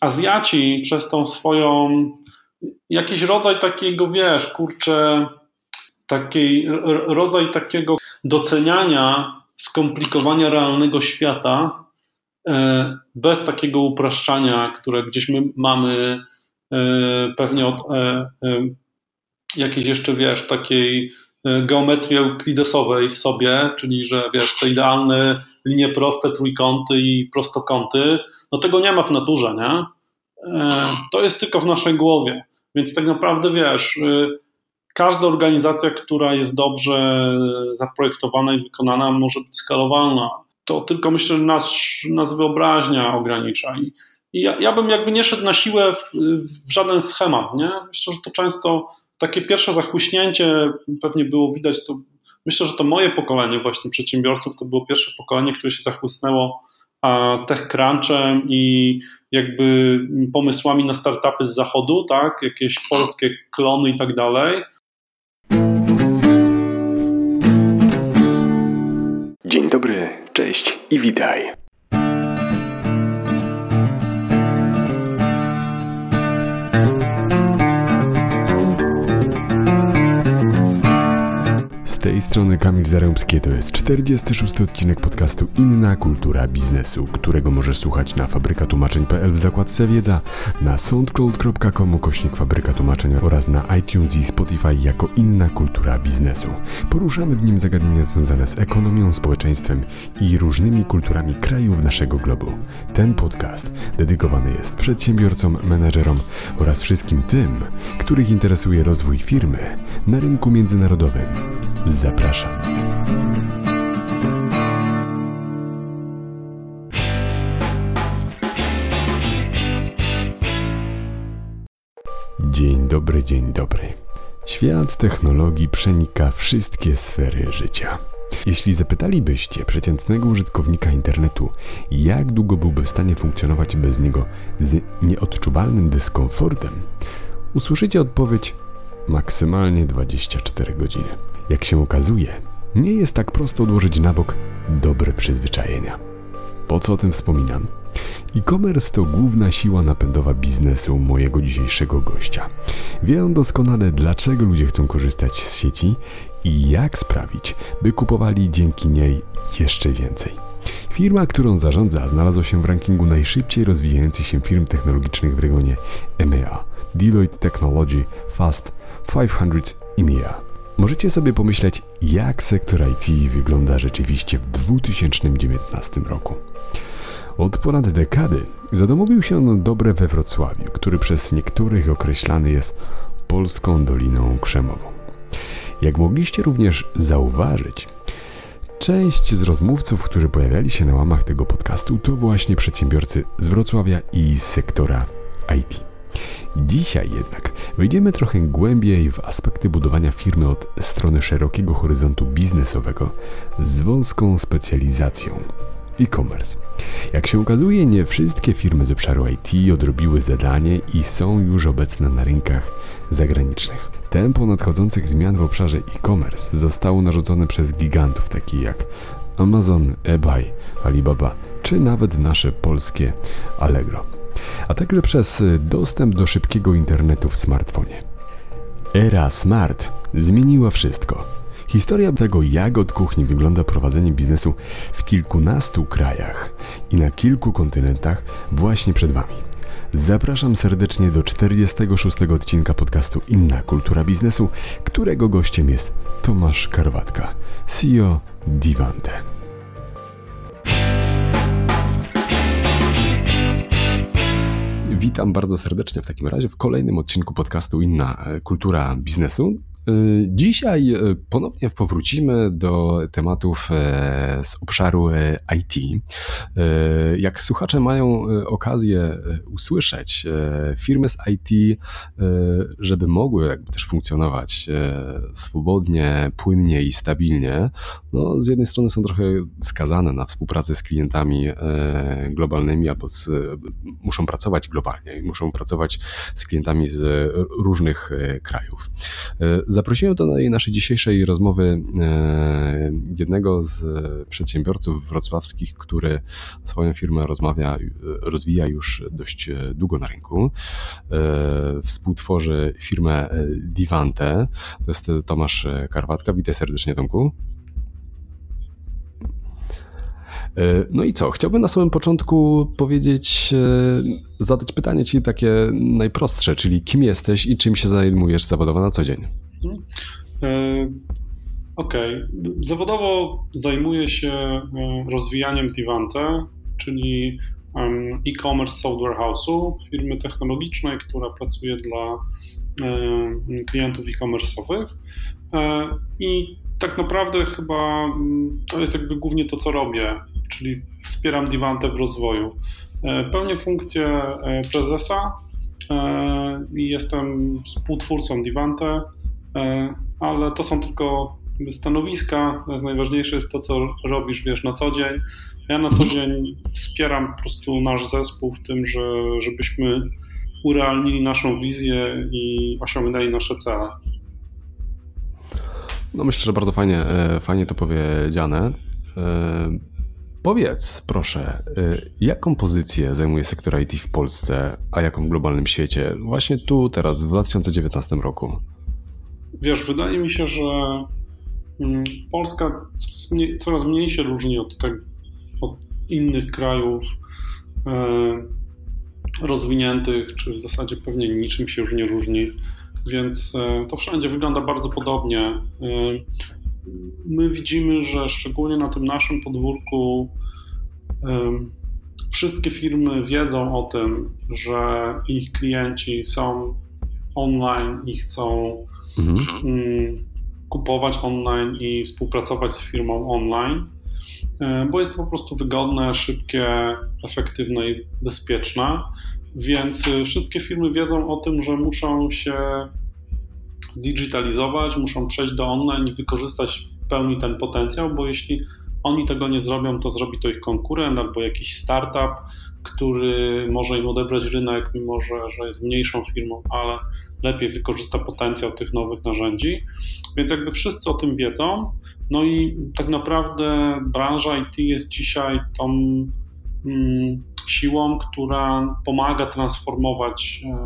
Azjaci przez tą swoją jakiś rodzaj takiego, wiesz, kurczę, takiej, rodzaj takiego doceniania skomplikowania realnego świata e, bez takiego upraszczania, które gdzieś my mamy e, pewnie od e, jakiejś jeszcze, wiesz, takiej geometrii euklidesowej w sobie, czyli że, wiesz, te idealne linie proste, trójkąty i prostokąty, no tego nie ma w naturze, nie? To jest tylko w naszej głowie. Więc tak naprawdę, wiesz, każda organizacja, która jest dobrze zaprojektowana i wykonana, może być skalowalna. To tylko myślę, że nas, nas wyobraźnia ogranicza. I, i ja, ja, bym jakby nie szedł na siłę w, w, żaden schemat. Nie? Myślę, że to często takie pierwsze zachłyśnięcie pewnie było widać. To, myślę, że to moje pokolenie właśnie przedsiębiorców to było pierwsze pokolenie, które się zachłysnęło TechCrunchem i jakby pomysłami na startupy z zachodu, tak, jakieś polskie klony i tak dalej. Dzień dobry, cześć i witaj. Tej strony Kamil Zarębski, to jest 46 odcinek podcastu Inna Kultura Biznesu, którego możesz słuchać na fabrykatłumaczeń.pl w zakładce wiedza, na soundcloud.com kośnik fabryka tłumaczeń oraz na iTunes i Spotify jako Inna Kultura Biznesu. Poruszamy w nim zagadnienia związane z ekonomią, społeczeństwem i różnymi kulturami krajów naszego globu. Ten podcast dedykowany jest przedsiębiorcom, menedżerom oraz wszystkim tym, których interesuje rozwój firmy na rynku międzynarodowym. Zapraszam. Dzień dobry, dzień dobry. Świat technologii przenika wszystkie sfery życia. Jeśli zapytalibyście przeciętnego użytkownika internetu, jak długo byłby w stanie funkcjonować bez niego z nieodczuwalnym dyskomfortem, usłyszycie odpowiedź maksymalnie 24 godziny. Jak się okazuje, nie jest tak prosto odłożyć na bok dobre przyzwyczajenia. Po co o tym wspominam? E-commerce to główna siła napędowa biznesu mojego dzisiejszego gościa. Wie on doskonale, dlaczego ludzie chcą korzystać z sieci i jak sprawić, by kupowali dzięki niej jeszcze więcej. Firma, którą zarządza, znalazła się w rankingu najszybciej rozwijających się firm technologicznych w regionie EMEA Deloitte Technology Fast 500 EMEA. Możecie sobie pomyśleć, jak sektor IT wygląda rzeczywiście w 2019 roku. Od ponad dekady zadomowił się on dobre we Wrocławiu, który przez niektórych określany jest polską Doliną Krzemową. Jak mogliście również zauważyć, część z rozmówców, którzy pojawiali się na łamach tego podcastu, to właśnie przedsiębiorcy z Wrocławia i sektora IT. Dzisiaj jednak wejdziemy trochę głębiej w aspekty budowania firmy od strony szerokiego horyzontu biznesowego z wąską specjalizacją e-commerce. Jak się okazuje, nie wszystkie firmy z obszaru IT odrobiły zadanie i są już obecne na rynkach zagranicznych. Tempo nadchodzących zmian w obszarze e-commerce zostało narzucone przez gigantów takich jak Amazon, eBay, Alibaba czy nawet nasze polskie Allegro a także przez dostęp do szybkiego internetu w smartfonie. Era Smart zmieniła wszystko. Historia tego, jak od kuchni wygląda prowadzenie biznesu w kilkunastu krajach i na kilku kontynentach, właśnie przed Wami. Zapraszam serdecznie do 46 odcinka podcastu Inna Kultura Biznesu, którego gościem jest Tomasz Karwatka, CEO Divante. Witam bardzo serdecznie w takim razie w kolejnym odcinku podcastu Inna Kultura Biznesu. Y, dzisiaj y, ponownie powrócimy do tematów e, z obszaru e, IT. Y, jak słuchacze mają okazję usłyszeć, firmy z IT, żeby mogły jakby też funkcjonować swobodnie, płynnie i stabilnie, no z jednej strony są trochę skazane na współpracę z klientami globalnymi albo z, muszą pracować globalnie, muszą pracować z klientami z różnych krajów Zaprosiłem do naszej dzisiejszej rozmowy e, jednego z przedsiębiorców wrocławskich, który swoją firmę rozmawia, rozwija już dość długo na rynku. Współtworzy firmę Divante. To jest Tomasz Karwatka. Witaj serdecznie, Tomku. E, no i co? Chciałbym na samym początku powiedzieć, e, zadać pytanie Ci takie najprostsze, czyli kim jesteś i czym się zajmujesz zawodowo na co dzień? E, okej. Okay. Zawodowo zajmuję się rozwijaniem Divante, czyli e-commerce software house'u, firmy technologicznej, która pracuje dla klientów e-commerce'owych. I tak naprawdę chyba to jest jakby głównie to, co robię czyli wspieram Divante w rozwoju. E, pełnię funkcję e, prezesa e, i jestem współtwórcą Divante, ale to są tylko stanowiska. Najważniejsze jest to, co robisz, wiesz, na co dzień. Ja na co dzień wspieram po prostu nasz zespół w tym, że, żebyśmy urealnili naszą wizję i osiągnęli nasze cele. No myślę, że bardzo fajnie, fajnie to powiedziane. Powiedz, proszę, jaką pozycję zajmuje sektor IT w Polsce, a jaką w globalnym świecie, właśnie tu, teraz, w 2019 roku? Wiesz, wydaje mi się, że mm, Polska coraz mniej się różni od, te, od innych krajów e, rozwiniętych, czy w zasadzie pewnie niczym się już nie różni, więc e, to wszędzie wygląda bardzo podobnie. E, my widzimy, że szczególnie na tym naszym podwórku wszystkie firmy wiedzą o tym, że ich klienci są online i chcą mhm. Mm, kupować online i współpracować z firmą online, bo jest to po prostu wygodne, szybkie, efektywne i bezpieczne. Więc y, wszystkie firmy wiedzą o tym, że muszą się zdigitalizować, muszą przejść do online i wykorzystać w pełni ten potencjał, bo jeśli oni tego nie zrobią, to zrobi to ich konkurent albo jakiś startup, który może im odebrać rynek, mimo że, że jest mniejszą firmą, ale lepiej wykorzysta potencjał tych nowych narzędzi. Więc jakby wszyscy o tym wiedzą. No i tak naprawdę branża IT jest dzisiaj tą mm, siłą, która pomaga transformować e,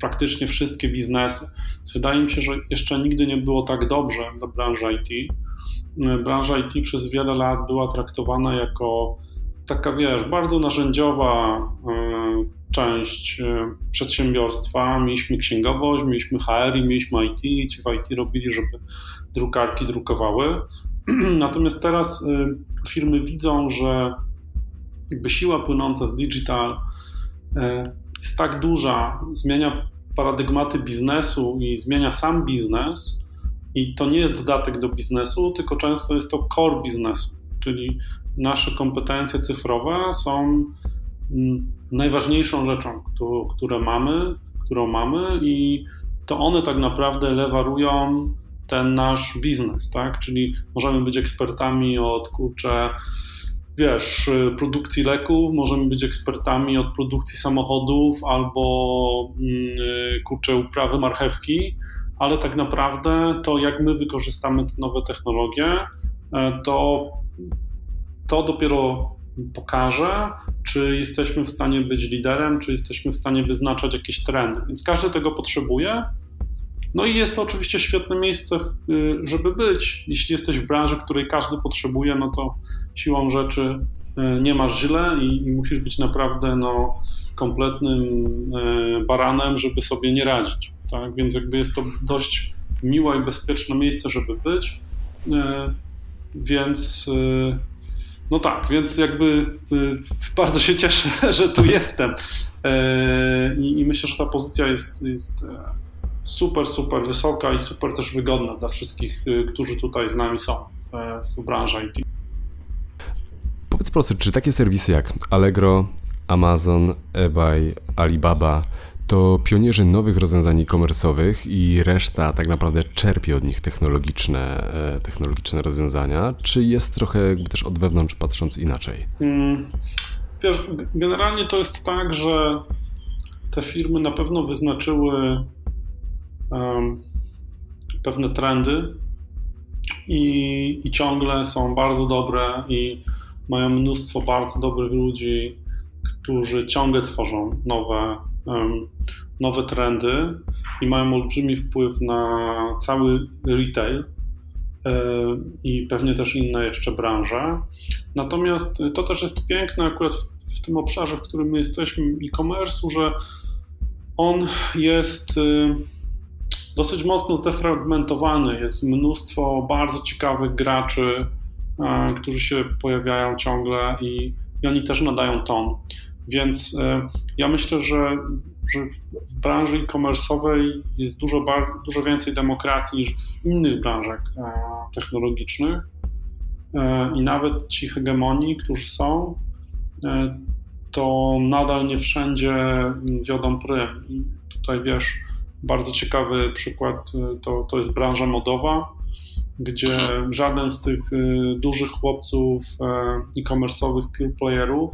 praktycznie wszystkie biznesy. Wydaje mi się, że jeszcze nigdy nie było tak dobrze dla branży IT. Branża IT przez wiele lat była traktowana jako taka, wiesz, bardzo narzędziowa e, część e, przedsiębiorstwa. Mieliśmy księgowość, mieliśmy HR i mieliśmy IT. Ci w IT robili, żeby drukarki drukowały. Natomiast teraz e, firmy widzą, że jakby siła płynąca z digital jest tak duża, zmienia paradygmaty biznesu i zmienia sam biznes, i to nie jest dodatek do biznesu, tylko często jest to core biznesu, czyli nasze kompetencje cyfrowe są najważniejszą rzeczą, które mamy, którą mamy i to one tak naprawdę lewarują ten nasz biznes, tak? Czyli możemy być ekspertami od kurczę wiesz, produkcji leków, możemy być ekspertami od produkcji samochodów albo mm, kurczę uprawy marchewki, ale tak naprawdę to, jak my wykorzystamy te nowe technologie, e, to, to dopiero pokaże, czy jesteśmy w stanie być liderem, czy jesteśmy w stanie wyznaczać jakieś trendy. Więc każdy tego potrzebuje. No i jest to oczywiście świetne miejsce, y, żeby być. Jeśli jesteś w branży, której każdy potrzebuje, no to siłą rzeczy y, nie masz źle i, i musisz być naprawdę no, kompletnym y, baranem, żeby sobie nie radzić. Tak? Więc jakby jest to dość miłe i bezpieczne miejsce, żeby być. Więc no tak, więc jakby bardzo się cieszę, że tu jestem. I, myślę, że ta pozycja jest, jest super, super wysoka i super też wygodna dla wszystkich, y, którzy tutaj z nami są w, w branży IT. Powiedz proszę, czy takie serwisy jak Allegro, Amazon, eBay, Alibaba to pionierzy nowych rozwiązań e-commerce'owych i reszta tak naprawdę czerpie od nich technologiczne, e, technologiczne rozwiązania, czy jest trochę też od wewnątrz patrząc inaczej? Hmm. Wiesz, generalnie to jest tak, że te firmy na pewno wyznaczyły pewne trendy i, i ciągle są bardzo dobre i mają mnóstwo bardzo dobrych ludzi, którzy ciągle tworzą nowe, um, nowe trendy i mają olbrzymi wpływ na cały retail i pewnie też inne jeszcze branże. Natomiast to też jest piękne akurat w, w tym obszarze, w którym my jesteśmy e-commerce'u, że on jest y, dosyć mocno zdefragmentowany. Jest mnóstwo bardzo ciekawych graczy, którzy się pojawiają ciągle i, i oni też nadają ton. Więc y, ja myślę, że, że w branży e-commerce'owej jest dużo, dużo więcej demokracji niż w innych branżach technologicznych. E, I nawet ci hegemonii, którzy są, e, to nadal nie wszędzie wiodą prym. I tutaj wiesz, bardzo ciekawy przykład e, to, to jest branża modowa, gdzie żaden z tych dużych chłopców e-commerce'owych pure playerów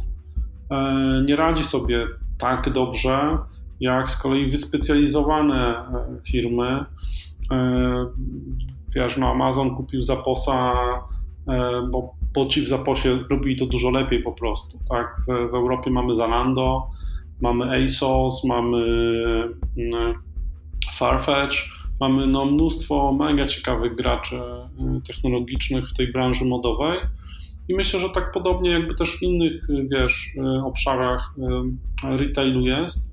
nie radzi sobie tak dobrze, jak z kolei wyspecjalizowane firmy. Wiesz, no Amazon kupił Zaposa E, bo, bo ci w Zaposie robili to dużo lepiej po prostu. Tak? W, w Europie mamy Zalando, mamy ASOS, mamy mm, Farfetch, mamy no, mnóstwo mega ciekawych graczy e, technologicznych w tej branży modowej. I myślę, że tak podobnie jakby też w innych, wiesz, e, obszarach retailu jest.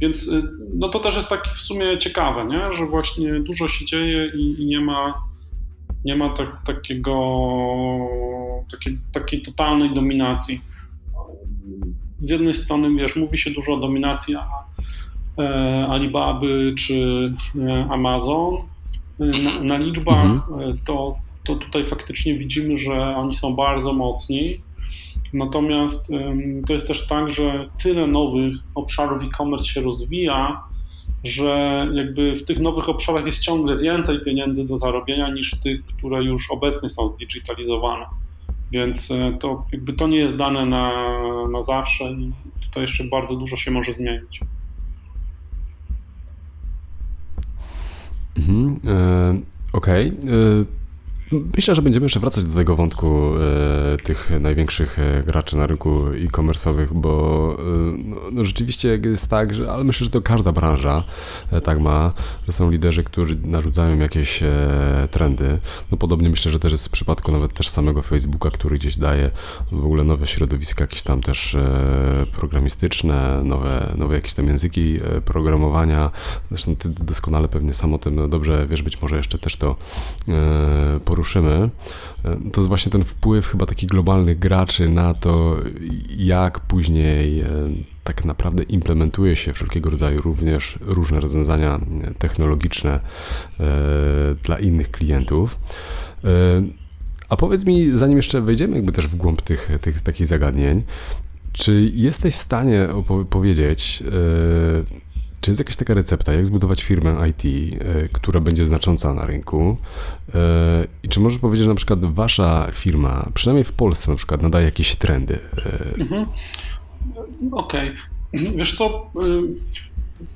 Więc no to też jest takie w sumie ciekawe, nie? że właśnie dużo się dzieje i, i nie ma nie ma tak, takiego, takiej, takiej totalnej dominacji. Z jednej strony, wiesz, mówi się dużo o dominacji e, Alibaby czy e, Amazon. E, na, na liczbach mhm. to, to tutaj faktycznie widzimy, że oni są bardzo mocni. Natomiast to jest też tak, że tyle nowych obszarów e-commerce się rozwija, że jakby w tych nowych obszarach jest ciągle więcej pieniędzy do zarobienia niż tych, które już obecnie są zdigitalizowane. Więc e, to jakby to nie jest dane na, na zawsze i to jeszcze bardzo dużo się może zmienić. Mhm, e, Okej. Okay. Myślę, że będziemy jeszcze wracać do tego wątku e, tych największych e, graczy na rynku e-commerce'owych, bo e, no, no, rzeczywiście jest tak, że, ale myślę, że to każda branża e, tak ma, że są liderzy, którzy narzucają jakieś trendy. No podobnie myślę, że też jest w przypadku nawet też samego Facebooka, który gdzieś daje w ogóle nowe środowiska, jakieś tam też programistyczne, nowe, nowe jakieś tam języki programowania. Zresztą ty doskonale pewnie sam o tym dobrze wiesz, być może jeszcze też to poruszyć poruszymy, e, to jest właśnie ten wpływ chyba takich globalnych graczy na to, jak później e, tak naprawdę implementuje się wszelkiego rodzaju również różne rozwiązania e, technologiczne dla innych klientów. A powiedz mi, zanim jeszcze wejdziemy jakby też w głąb tych, tych takich zagadnień, czy jesteś w stanie powiedzieć, czy jest jakaś taka recepta, jak zbudować firmę IT, e, która będzie znacząca na rynku? E, I czy możesz powiedzieć, że na przykład wasza firma, przynajmniej w Polsce na przykład, nadaje jakieś trendy? E, mhm. Okej. Okay. Wiesz co,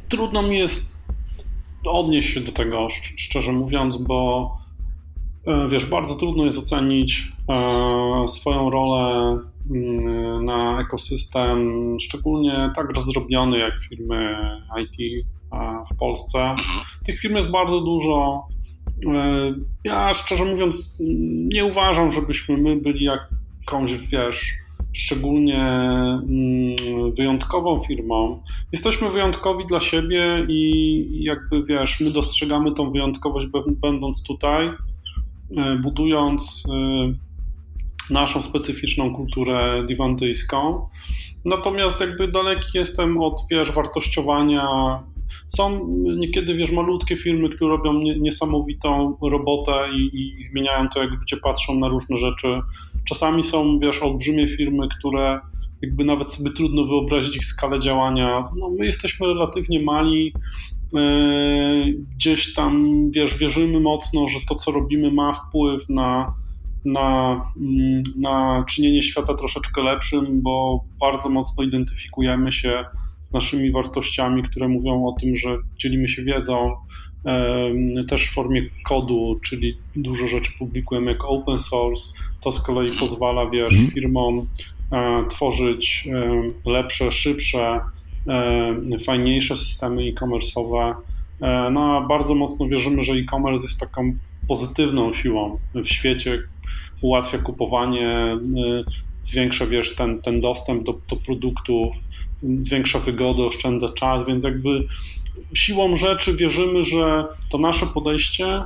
trudno mi jest odnieść się do tego, szczerze mówiąc, bo wiesz, bardzo trudno jest ocenić swoją rolę Mm, na ekosystem, szczególnie tak rozdrobniony jak firmy IT w Polsce. Mhm. Tych firm jest bardzo dużo. E, ja szczerze mówiąc nie uważam, żebyśmy my byli jakąś, wiesz, szczególnie mm, wyjątkową firmą. Jesteśmy wyjątkowi dla siebie i jakby, wiesz, my dostrzegamy tą wyjątkowość będąc tutaj, e, budując e, naszą specyficzną kulturę diwantyjską. Natomiast jakby daleki jestem od, wiesz, wartościowania. Są niekiedy, wiesz, malutkie firmy, które robią niesamowitą robotę i, i zmieniają to, jak ludzie patrzą na różne rzeczy. Czasami są, wiesz, olbrzymie firmy, które jakby nawet sobie trudno wyobrazić ich skalę działania. No, my jesteśmy relatywnie mali, gdzieś tam, wiesz, wierzymy mocno, że to, co robimy, ma wpływ na na, mm, na czynienie świata troszeczkę lepszym, bo bardzo mocno identyfikujemy się z naszymi wartościami, które mówią o tym, że dzielimy się wiedzą, też w formie kodu, czyli dużo rzeczy publikujemy jako open source. To z kolei pozwala, wiesz, mhm. firmom e, tworzyć lepsze, szybsze, fajniejsze systemy e-commerce'owe. E, no a bardzo mocno wierzymy, że e-commerce jest taką pozytywną siłą w świecie, ułatwia kupowanie, zwiększa wiesz, ten, ten dostęp do, do produktów, zwiększa wygodę, oszczędza czas, więc jakby siłą rzeczy wierzymy, że to nasze podejście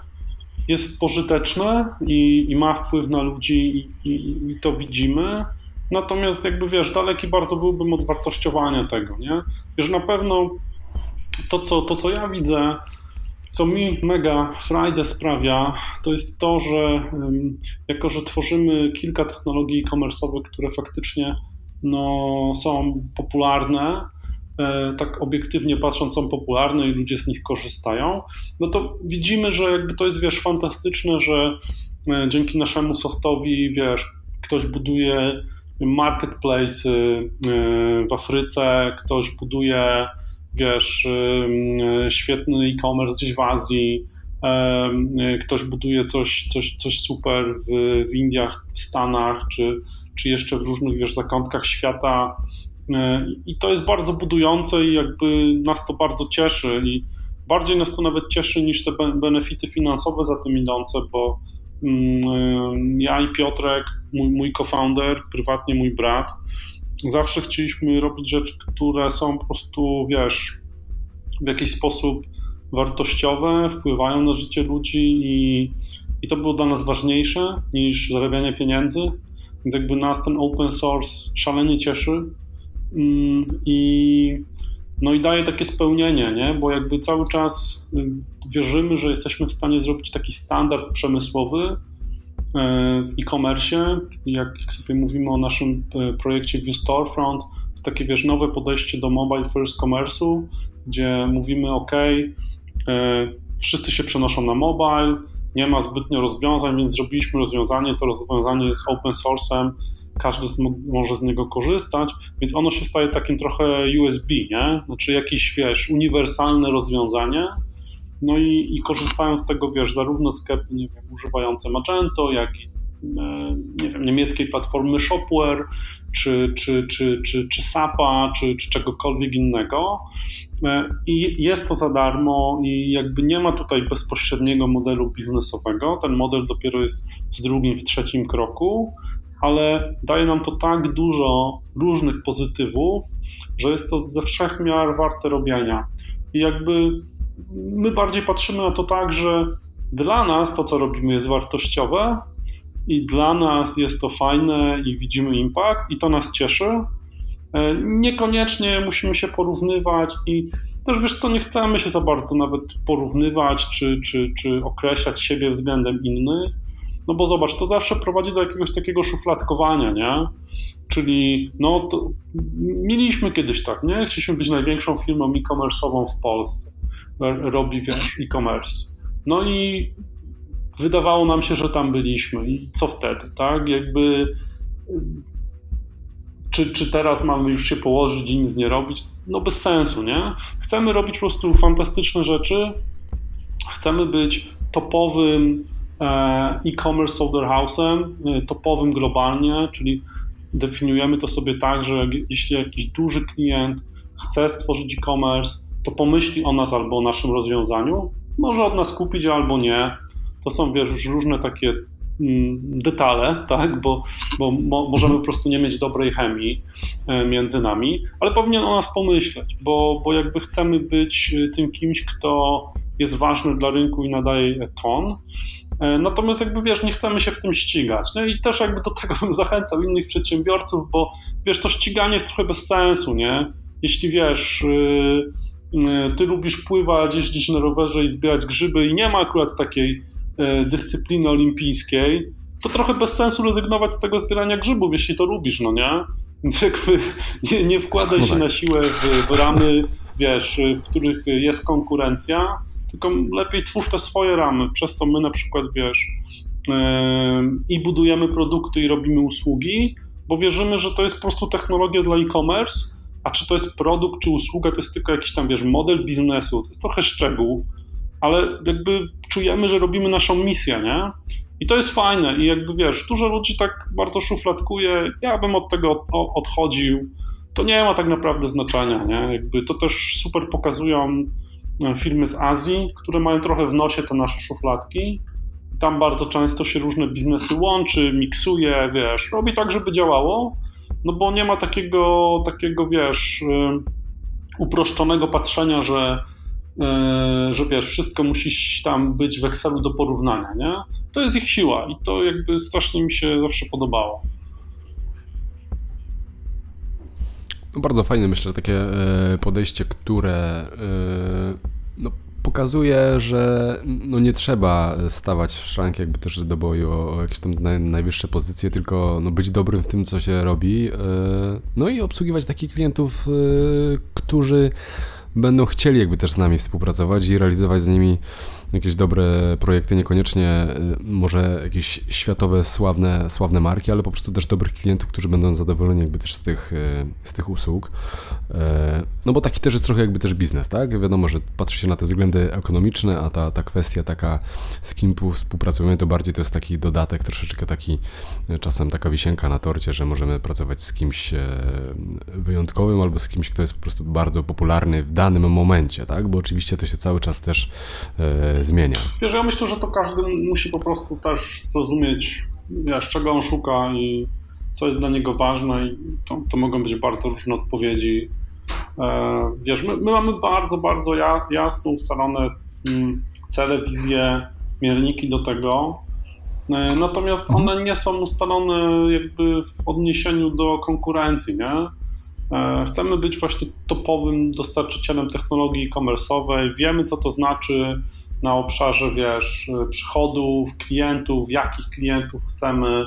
jest pożyteczne i, i ma wpływ na ludzi i, i, i, to widzimy. Natomiast jakby wiesz, daleki bardzo byłbym od wartościowania tego, nie? Wiesz, na pewno to, co, to, co ja widzę, co mi mega frajdę sprawia, to jest to, że jako, że tworzymy kilka technologii e-commerce'owych, które faktycznie no, są popularne, e, tak obiektywnie patrząc są popularne i ludzie z nich korzystają, no to widzimy, że jakby to jest, wiesz, fantastyczne, że e, dzięki naszemu softowi, wiesz, ktoś buduje marketplace e, w Afryce, ktoś buduje wiesz, świetny e-commerce gdzieś w Azji, ktoś buduje coś, coś, coś super w, w Indiach, w Stanach, czy, czy jeszcze w różnych, wiesz, zakątkach świata. I to jest bardzo budujące i jakby nas to bardzo cieszy i bardziej nas to nawet cieszy niż te benefity finansowe za tym idące, bo ja i Piotrek, mój, mój co-founder, prywatnie mój brat, zawsze chcieliśmy robić rzeczy, które są po prostu, wiesz, w jakiś sposób wartościowe, wpływają na życie ludzi i, i to było dla nas ważniejsze niż zarabianie pieniędzy. Więc jakby nas ten open source szalenie cieszy mm, i no i daje takie spełnienie, nie? bo jakby cały czas y, wierzymy, że jesteśmy w stanie zrobić taki standard przemysłowy, E, w e-commerce, jak, sobie mówimy o naszym e, projekcie View Storefront, jest takie wiesz, nowe podejście do mobile first commerce'u, gdzie mówimy ok, wszyscy się przenoszą na mobile, nie ma zbytnio rozwiązań, więc zrobiliśmy rozwiązanie, to rozwiązanie jest open source'em, każdy może z niego korzystać, więc ono się staje takim trochę USB, nie? Znaczy jakieś, wiesz, uniwersalne rozwiązanie, no i, i korzystają z tego, wiesz, zarówno sklepy, nie wiem, używające Magento, jak i e, nie wiem, niemieckiej platformy Shopware, czy, czy, czy, czy, czy SAPa, czy, czy czegokolwiek innego. E, I jest to za darmo i jakby nie ma tutaj bezpośredniego modelu biznesowego. Ten model dopiero jest w drugim, w trzecim kroku, ale daje nam to tak dużo różnych pozytywów, że jest to ze wszechmiar warte robienia. I jakby my bardziej patrzymy na to tak, że dla nas to, co robimy, jest wartościowe i dla nas jest to fajne i widzimy impact i to nas cieszy. E, niekoniecznie musimy się porównywać i też wiesz co, nie chcemy się za bardzo nawet porównywać czy, czy, czy określać siebie względem innych, no bo zobacz, to zawsze prowadzi do jakiegoś takiego szufladkowania, nie? Czyli no mieliśmy kiedyś tak, nie? Chcieliśmy być największą firmą e-commerce'ową w Polsce robi, wiesz, e-commerce. No i wydawało nam się, że tam byliśmy i co wtedy, tak? Jakby czy, czy teraz mamy już się położyć i nic nie robić? No bez sensu, nie? Chcemy robić po prostu fantastyczne rzeczy, chcemy być topowym e-commerce software house'em, e, topowym globalnie, czyli definiujemy to sobie tak, że jeśli jakiś duży klient chce stworzyć e-commerce, to pomyśli o nas albo o naszym rozwiązaniu, może od nas kupić albo nie. To są wiesz, już różne takie mm, detale, tak? bo, bo mo, możemy po prostu nie mieć dobrej chemii e, między nami, ale powinien o nas pomyśleć, bo, bo jakby chcemy być e, tym kimś, kto jest ważny dla rynku i nadaje ton. E, natomiast jakby wiesz, nie chcemy się w tym ścigać. No i też jakby do tego bym zachęcał innych przedsiębiorców, bo wiesz, to ściganie jest trochę bez sensu, nie? Jeśli wiesz, yy, Y, ty lubisz pływać, jeździć na rowerze i zbierać grzyby i nie ma akurat takiej y, dyscypliny olimpijskiej, to trochę bez sensu rezygnować z tego zbierania grzybów, jeśli to lubisz, no nie? Więc jakby nie, nie wkładaj się tak. na siłę w, w ramy, wiesz, w których jest konkurencja, tylko lepiej twórz te swoje ramy. Przez to my na przykład, wiesz, yy, i budujemy produkty i robimy usługi, bo wierzymy, że to jest po prostu technologia dla e-commerce, a czy to jest produkt, czy usługa, to jest tylko jakiś tam, wiesz, model biznesu, to jest trochę szczegół, ale jakby czujemy, że robimy naszą misję, nie? I to jest fajne i jakby wiesz, dużo ludzi tak bardzo szufladkuje, ja bym od tego odchodził. To nie ma tak naprawdę znaczenia, nie? Jakby to też super pokazują filmy z Azji, które mają trochę w nosie te nasze szufladki. Tam bardzo często się różne biznesy łączy, miksuje, wiesz, robi tak, żeby działało, no bo nie ma takiego, takiego wiesz, e, uproszczonego patrzenia, że E, że wiesz, wszystko musi tam być w Excelu do porównania, nie? To jest ich siła i to jakby strasznie mi się zawsze podobało. No bardzo fajne, myślę, takie e, podejście, które e, no, pokazuje, że no nie trzeba stawać w szrank jakby też do boju o jakieś tam najwyższe pozycje, tylko no być dobrym w tym, co się robi. No i obsługiwać takich klientów, którzy będą chcieli jakby też z nami współpracować i realizować z nimi jakieś dobre projekty, niekoniecznie y, może jakieś światowe, sławne, sławne marki, ale po prostu też dobrych klientów, którzy będą zadowoleni jakby też z tych, y, z tych usług. E, no bo taki też jest trochę jakby też biznes, tak? Wiadomo, że patrzy się na te względy ekonomiczne, a ta, ta kwestia taka z kim współpracujemy, to bardziej to jest taki dodatek, troszeczkę taki y, czasem taka wisienka na torcie, że możemy pracować z kimś e, wyjątkowym albo z kimś, kto jest po prostu bardzo popularny w danym momencie, tak? Bo oczywiście to się cały czas też e, zmienia. Wiesz, ja myślę, że to każdy musi po prostu też zrozumieć, wiesz, czego on szuka i co jest dla niego ważne i to, to mogą być bardzo różne odpowiedzi. E, wiesz, my, my mamy bardzo, bardzo jasno ustalone mm, cele, wizje, mierniki do tego, e, natomiast mhm. one nie są ustalone jakby w odniesieniu do konkurencji, nie? E, chcemy być właśnie topowym dostarczycielem technologii e-commerce'owej, wiemy co to znaczy na obszarze, wiesz, przychodów, klientów, jakich klientów chcemy,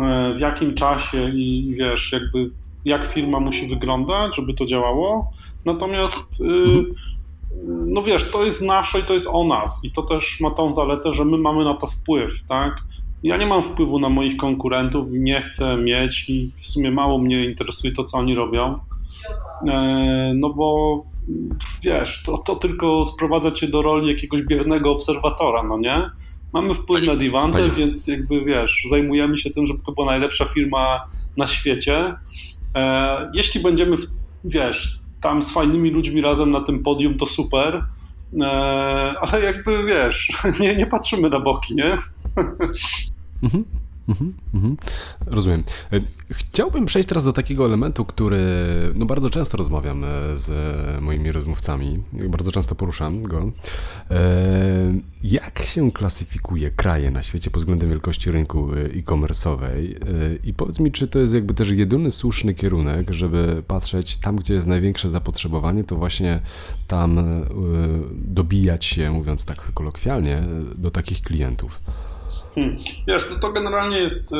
e, w jakim czasie i wiesz, jakby jak firma musi wyglądać, żeby to działało. Natomiast y, mhm. no wiesz, to jest nasze i to jest o nas i to też ma tą zaletę, że my mamy na to wpływ, tak? Ja nie mam wpływu na moich konkurentów, nie chcę mieć i w sumie mało mnie interesuje to, co oni robią. E, no bo wiesz, to, to tylko sprowadza cię do roli jakiegoś biernego obserwatora, no nie? Mamy wpływ na Divante, tak więc jakby wiesz, zajmujemy się tym, żeby to była najlepsza firma na świecie. E, jeśli będziemy, w, wiesz, tam z fajnymi ludźmi razem na tym podium, to super, e, ale jakby wiesz, nie, nie patrzymy na boki, nie? Mhm. Mhm, mhm. Rozumiem. E, chciałbym przejść teraz do takiego elementu, który no bardzo często rozmawiam e, z moimi rozmówcami, bardzo często poruszam go. E, jak się klasyfikuje kraje na świecie pod względem wielkości rynku e-commerce'owej? I powiedz mi, czy to jest jakby też jedyny słuszny kierunek, żeby patrzeć tam, gdzie jest największe zapotrzebowanie, to właśnie tam dobijać się, mówiąc tak kolokwialnie, do takich klientów? Hmm. Wiesz, to, to generalnie jest y,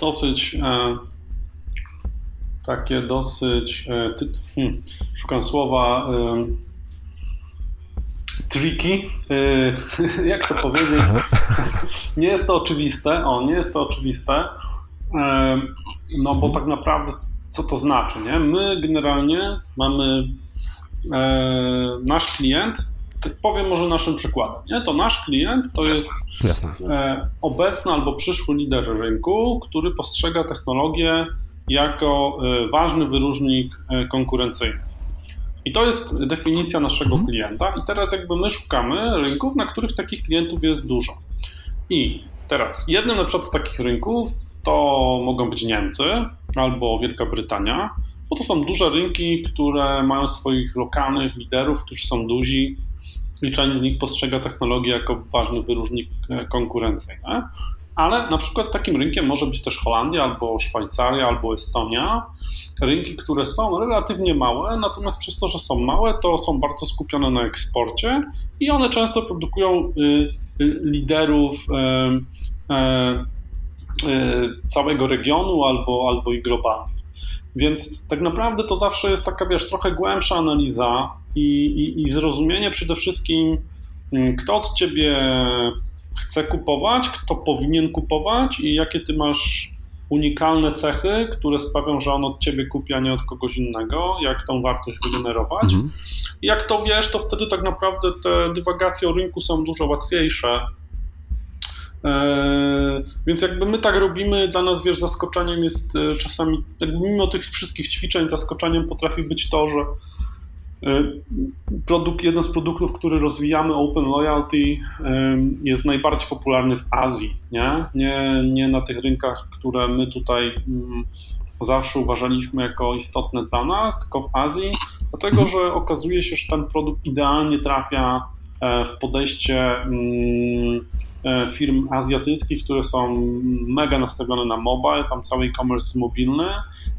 dosyć y, takie dosyć y, ty, hmm, szukam słowa tricky, jak to powiedzieć, nie jest to oczywiste, o, nie jest to oczywiste, no bo tak naprawdę co to znaczy, nie? My generalnie mamy nasz klient powiem może naszym przykładem. Nie? To nasz klient to jest Jasne. E, obecny albo przyszły lider rynku, który postrzega technologię jako e, ważny wyróżnik e, konkurencyjny. I to jest definicja naszego mhm. klienta. I teraz jakby my szukamy rynków, na których takich klientów jest dużo. I teraz jednym na przykład z takich rynków to mogą być Niemcy albo Wielka Brytania, bo to są duże rynki, które mają swoich lokalnych liderów, którzy są duzi, i część z nich postrzega technologię jako ważny wyróżnik e, konkurencyjny. Ale na przykład takim rynkiem może być też Holandia, albo Szwajcaria, albo Estonia. Rynki, które są relatywnie małe, natomiast przez to, że są małe, to są bardzo skupione na eksporcie i one często produkują y, y, liderów y, całego regionu albo, albo i globalnie. Więc tak naprawdę to zawsze jest taka, wiesz, trochę głębsza analiza i, i, i zrozumienie przede wszystkim, mm, kto od ciebie chce kupować, kto powinien kupować i jakie ty masz unikalne cechy, które sprawią, że on od ciebie kupi, a nie od kogoś innego, jak tą wartość wygenerować. Mhm. Jak to wiesz, to wtedy tak naprawdę te dywagacje o rynku są dużo łatwiejsze. Eee, więc jakby my tak robimy, dla nas wiesz, zaskoczeniem jest e, czasami, mimo tych wszystkich ćwiczeń, zaskoczeniem potrafi być to, że e, produkt, jeden z produktów, który rozwijamy, Open Loyalty, jest najbardziej popularny w Azji, nie? Nie, nie na tych rynkach, które my tutaj mm, zawsze uważaliśmy jako istotne dla nas, tylko w Azji, dlatego że okazuje się, że ten produkt idealnie trafia e, w podejście mm, E, firm azjatyckich, które są mega nastawione na mobile, tam cały e-commerce mobilny,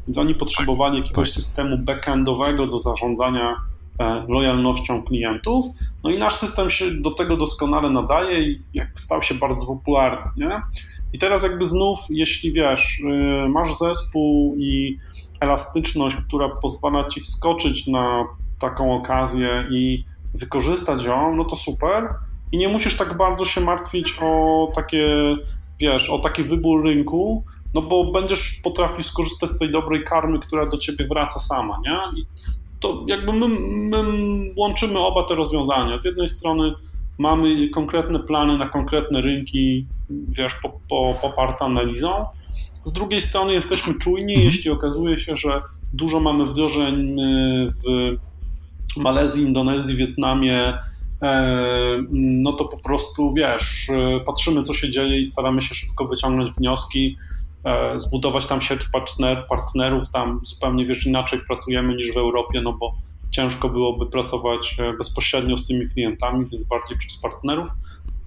więc oni potrzebowali jakiegoś tak. systemu backendowego do zarządzania e, lojalnością klientów. No i nasz system się do tego doskonale nadaje i stał się bardzo popularny. Nie? I teraz jakby znów, jeśli wiesz, y, masz zespół i elastyczność, która pozwala ci wskoczyć na taką okazję i wykorzystać ją, no to super i nie musisz tak bardzo się martwić o takie, wiesz, o taki wybór rynku, no bo będziesz potrafił skorzystać z tej dobrej karmy, która do ciebie wraca sama, nie? I to jakby my, my łączymy oba te rozwiązania. Z jednej strony mamy konkretne plany na konkretne rynki, wiesz, po, po, poparte analizą, z drugiej strony jesteśmy czujni, mhm. jeśli okazuje się, że dużo mamy wdrożeń y, w Malezji, Indonezji, Wietnamie, E, no to po prostu wiesz, e, patrzymy co się dzieje i staramy się szybko wyciągnąć wnioski, e, zbudować tam sieć partner, partnerów, tam zupełnie wiesz, inaczej pracujemy niż w Europie, no bo ciężko byłoby pracować bezpośrednio z tymi klientami, więc bardziej przez partnerów,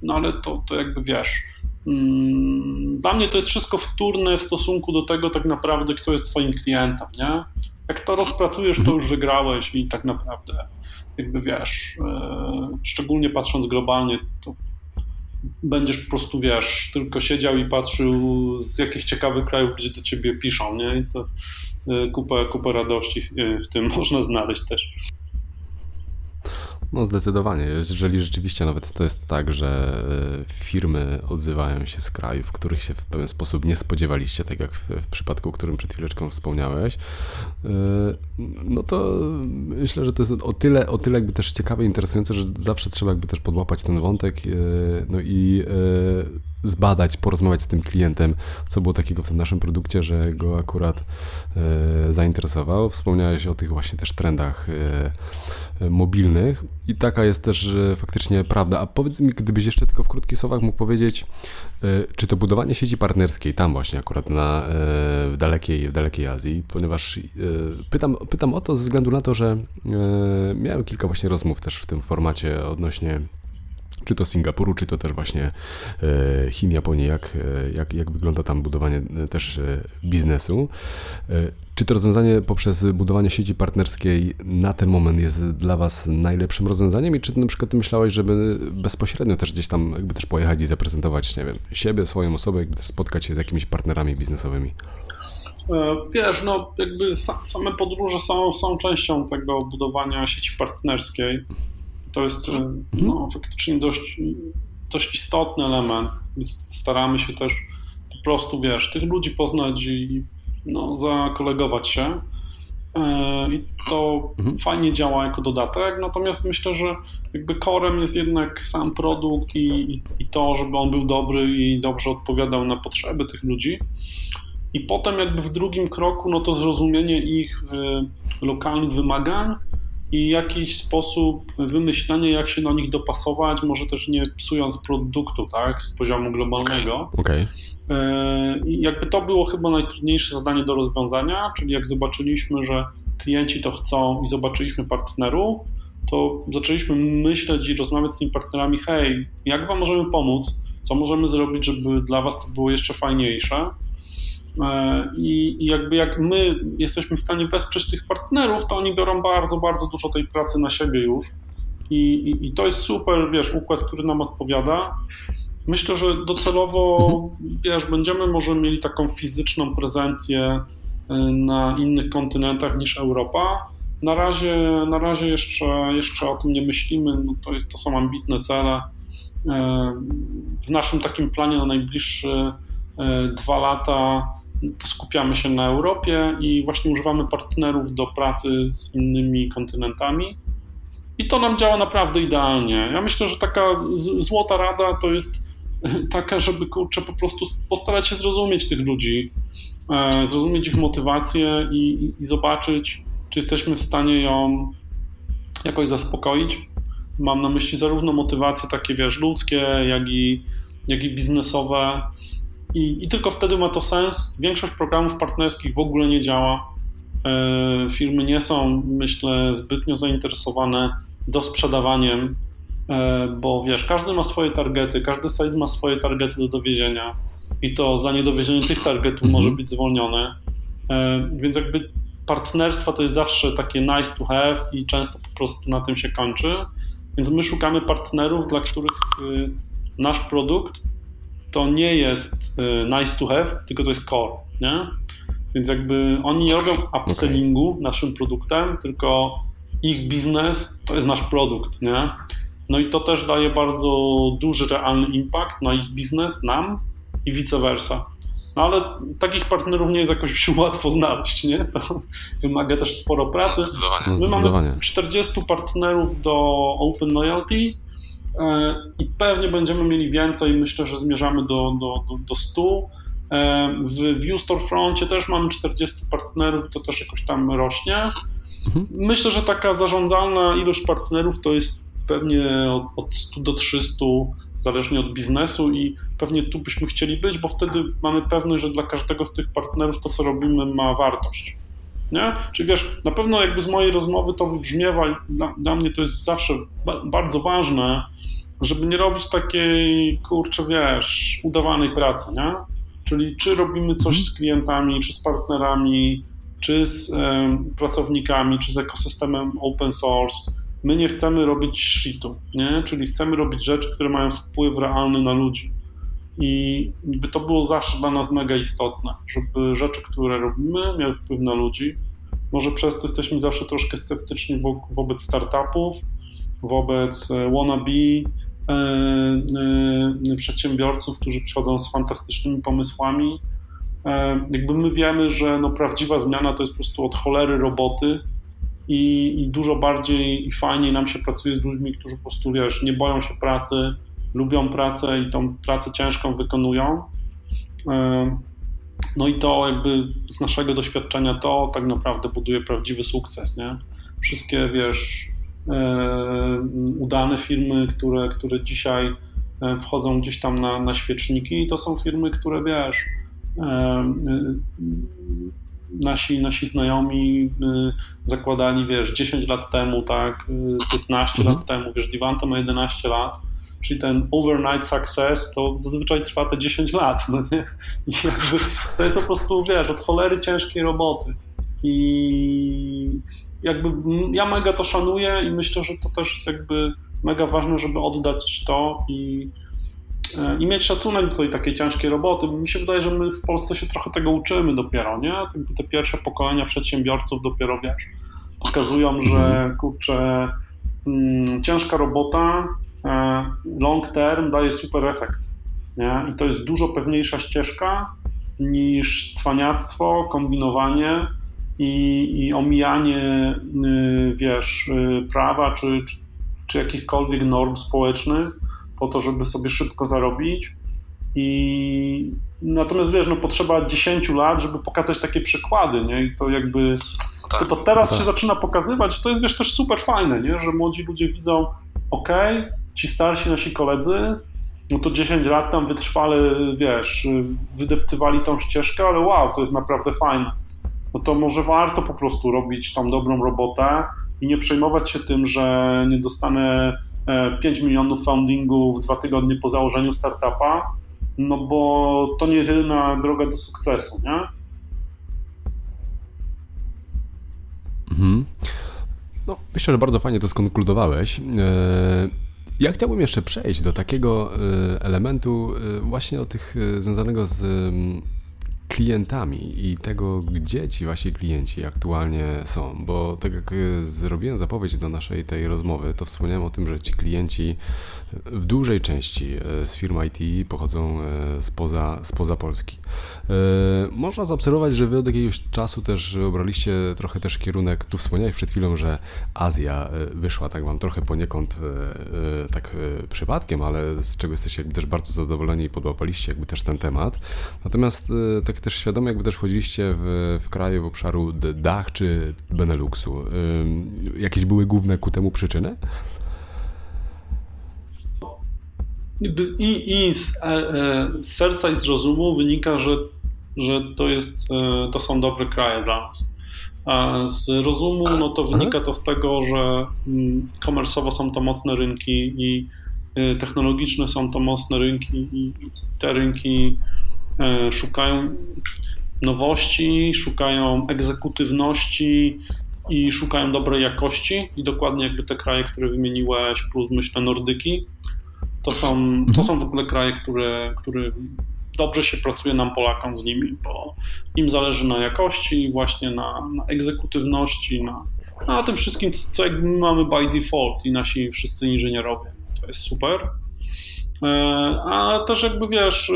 no ale to, to jakby wiesz, mm, dla mnie to jest wszystko wtórne w stosunku do tego tak naprawdę, kto jest twoim klientem, nie? Jak to rozpracujesz, to już wygrałeś i tak naprawdę jakby wiesz, e, szczególnie patrząc globalnie, to będziesz po prostu, wiesz, tylko siedział i patrzył z jakich ciekawych krajów ludzie do ciebie piszą, nie? I to e, kupę, kupę radości w tym można znaleźć też. No zdecydowanie. Jeżeli rzeczywiście nawet to jest tak, że e, firmy odzywają się z krajów, których się w pewien sposób nie spodziewaliście, tak jak w, w przypadku, o którym przed chwileczką wspomniałeś, e, no to myślę, że to jest o tyle, o tyle jakby też ciekawe, interesujące, że zawsze trzeba jakby też podłapać ten wątek e, no i zbadać, porozmawiać z tym klientem, co było takiego w tym naszym produkcie, że go akurat zainteresował. Wspomniałeś o tych właśnie też trendach mobilnych i taka jest też faktycznie prawda. A powiedz mi, gdybyś jeszcze tylko w krótkich słowach mógł powiedzieć, e, czy to budowanie sieci partnerskiej tam właśnie akurat na, e, w, dalekiej, w dalekiej Azji, ponieważ e, pytam, pytam o to ze względu na to, że miałem kilka właśnie rozmów też w tym formacie odnośnie czy to Singapuru, czy to też właśnie Chin, Japonii, jak, jak, jak wygląda tam budowanie też biznesu. Czy to rozwiązanie poprzez budowanie sieci partnerskiej na ten moment jest dla Was najlepszym rozwiązaniem i czy na przykład Ty myślałeś, żeby bezpośrednio też gdzieś tam jakby też pojechać i zaprezentować, nie wiem, siebie, swoją osobę, jakby też spotkać się z jakimiś partnerami biznesowymi? E, wiesz, no jakby same podróże są, są częścią tego budowania sieci partnerskiej. To jest e, mhm. no, faktycznie dość, dość istotny element. Staramy się też po prostu, wiesz, tych ludzi poznać i no, zakolegować się. E, I to mhm. fajnie działa jako dodatek, natomiast myślę, że jakby korem jest jednak sam produkt i, i, i, to, żeby on był dobry i dobrze odpowiadał na potrzeby tych ludzi. I potem jakby w drugim kroku, no to zrozumienie ich y, lokalnych wymagań i jakiś sposób wymyślenie, jak się do nich dopasować, może też nie psując produktu, tak, z poziomu globalnego. Okay. E, I jakby to było chyba najtrudniejsze zadanie do rozwiązania, czyli jak zobaczyliśmy, że klienci to chcą i zobaczyliśmy partnerów, to zaczęliśmy myśleć i rozmawiać z tymi partnerami, hej, jak wam możemy pomóc, co możemy zrobić, żeby dla was to było jeszcze fajniejsze. E, I, jakby jak my jesteśmy w stanie wesprzeć tych partnerów, to oni biorą bardzo, bardzo dużo tej pracy na siebie już. I, i, i to jest super, wiesz, układ, który nam odpowiada. Myślę, że docelowo, mhm. wiesz, będziemy może mieli taką fizyczną prezencję y, na innych kontynentach niż Europa. Na razie, na razie jeszcze, jeszcze o tym nie myślimy, no to, jest, to są ambitne cele. Y, w naszym takim planie na najbliższe dwa lata skupiamy się na Europie i właśnie używamy partnerów do pracy z innymi kontynentami. I to nam działa naprawdę idealnie. Ja myślę, że taka złota rada to jest taka, żeby kurczę, po prostu postarać się zrozumieć tych ludzi, e, zrozumieć ich motywację i, i zobaczyć, czy jesteśmy w stanie ją jakoś zaspokoić. Mam na myśli zarówno motywacje takie, wiesz, ludzkie, jak i, jak i biznesowe. I, I tylko wtedy ma to sens. Większość programów partnerskich w ogóle nie działa. E, firmy nie są, myślę, zbytnio zainteresowane dosprzedawaniem, e, bo wiesz, każdy ma swoje targety, każdy size ma swoje targety do dowiezienia i to za niedowiezienie tych targetów mhm. może być zwolnione. E, więc jakby partnerstwa to jest zawsze takie nice to have i często po prostu na tym się kończy. Więc my szukamy partnerów, dla których y, nasz produkt to nie jest y, nice to have, tylko to jest core, nie? Więc jakby oni nie robią upsellingu okay. naszym produktem, tylko ich biznes to jest nasz produkt, nie? No i to też daje bardzo duży, realny impact na ich biznes, nam i vice versa. No ale takich partnerów nie jest jakoś łatwo znaleźć, nie? To wymaga też sporo pracy. My mamy 40 partnerów do Open Loyalty i pewnie będziemy mieli więcej. Myślę, że zmierzamy do, do, do, do 100. E, w View Storefroncie też mamy 40 partnerów, to też jakoś tam rośnie. Mhm. Myślę, że taka zarządzalna ilość partnerów to jest pewnie od, od 100 do 300, zależnie od biznesu i pewnie tu byśmy chcieli być, bo wtedy mamy pewność, że dla każdego z tych partnerów to, co robimy, ma wartość. Nie? Czyli wiesz, na pewno jakby z mojej rozmowy to wybrzmiewa i dla, dla mnie to jest zawsze ba bardzo ważne, żeby nie robić takiej, kurczę, wiesz, udawanej pracy, nie? Czyli czy robimy coś mhm. z klientami, czy z partnerami, czy z pracownikami, czy z ekosystemem open source. My nie chcemy robić shitu, nie? czyli chcemy robić rzeczy, które mają wpływ realny na ludzi. I by to było zawsze dla nas mega istotne, żeby rzeczy, które robimy, miały wpływ na ludzi. Może przez to jesteśmy zawsze troszkę sceptyczni wo wobec startupów, wobec e, wannabe e, e, przedsiębiorców, którzy przychodzą z fantastycznymi pomysłami, E, jakby my wiemy, że no prawdziwa zmiana to jest po prostu od cholery roboty i, i, dużo bardziej i fajniej nam się pracuje z ludźmi, którzy po prostu, wiesz, nie boją się pracy, lubią pracę i tą pracę ciężką wykonują. E, no i to jakby z naszego doświadczenia to tak naprawdę buduje prawdziwy sukces, nie? Wszystkie, wiesz, e, udane firmy, które, które dzisiaj wchodzą gdzieś tam na, na świeczniki, to są firmy, które, wiesz, nasi, nasi znajomi zakładali, wiesz, 10 lat temu, tak, 15 y, mhm. lat temu, wiesz, Divanta ma 11 lat, czyli ten overnight success to zazwyczaj trwa te 10 lat, no nie? I jakby to jest po prostu, wiesz, od cholery ciężkiej roboty. I jakby ja mega to szanuję i myślę, że to też jest jakby mega ważne, żeby oddać to i i mieć szacunek do tej takiej ciężkiej roboty. Mi się wydaje, że my w Polsce się trochę tego uczymy dopiero, nie? Te pierwsze pokolenia przedsiębiorców dopiero, wiesz, pokazują, że kurczę, mm, ciężka robota e, long term daje super efekt, nie? I to jest dużo pewniejsza ścieżka niż cwaniactwo, kombinowanie i, i omijanie, y, wiesz, y, prawa czy, czy, czy jakichkolwiek norm społecznych, po to, żeby sobie szybko zarobić. I natomiast wiesz, no potrzeba 10 lat, żeby pokazać takie przykłady, nie? I to jakby no tak, to, to teraz tak. się zaczyna pokazywać. To jest wiesz też super fajne, nie? Że młodzi ludzie widzą, ok, ci starsi nasi koledzy, no to 10 lat tam wytrwale, wiesz, wydeptywali tą ścieżkę, ale wow, to jest naprawdę fajne. No to może warto po prostu robić tam dobrą robotę i nie przejmować się tym, że nie dostanę 5 milionów foundingu w dwa tygodnie po założeniu startupa, no bo to nie jest jedyna droga do sukcesu, nie? Mhm. No, myślę, że bardzo fajnie to skonkludowałeś. E, ja chciałbym jeszcze przejść do takiego e, elementu e, właśnie o tych związanego z klientami i tego, gdzie ci wasi klienci aktualnie są, bo tak jak e, zrobiłem zapowiedź do naszej tej rozmowy, to wspomniałem o tym, że ci klienci w dużej części e, z firm IT pochodzą spoza, spoza Polski. Można zaobserwować, że wy od jakiegoś czasu też obraliście trochę też kierunek, tu wspomniałeś przed chwilą, że Azja wyszła tak wam trochę poniekąd tak przypadkiem, ale z czego jesteście też bardzo zadowoleni i podłapaliście jakby też ten temat. Natomiast tak tak też świadomie jakby też wchodziliście w, w kraje w obszaru Dach czy Beneluxu. Jakieś były główne ku temu przyczyny? I, i z, e, e, z, serca i z rozumu wynika, że, że to, jest, e, to są dobre kraje dla nas. A z rozumu no to wynika to z tego, że mm, komersowo są to mocne rynki i technologiczne są to mocne rynki i te rynki szukają nowości, szukają egzekutywności i szukają dobrej jakości i dokładnie jakby te kraje, które wymieniłeś, plus myślę Nordyki, to są, to mhm. są w ogóle kraje, które, które dobrze się pracuje nam Polakom z nimi, bo im zależy na jakości, właśnie na, na egzekutywności, na, na tym wszystkim, co jakby mamy by default i nasi wszyscy inżynierowie. To jest super. E, a też jakby wiesz,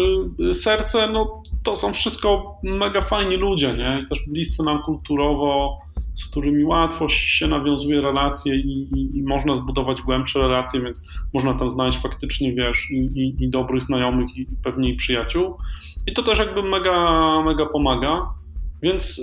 y, serce, no to są wszystko mega fajni ludzie, nie? I też bliscy nam kulturowo, z którymi łatwo się nawiązuje relacje i, i, i, można zbudować głębsze relacje, więc można tam znaleźć faktycznie, wiesz, i, i dobrych znajomych i pewnie i przyjaciół. I to też jakby mega, mega pomaga. Więc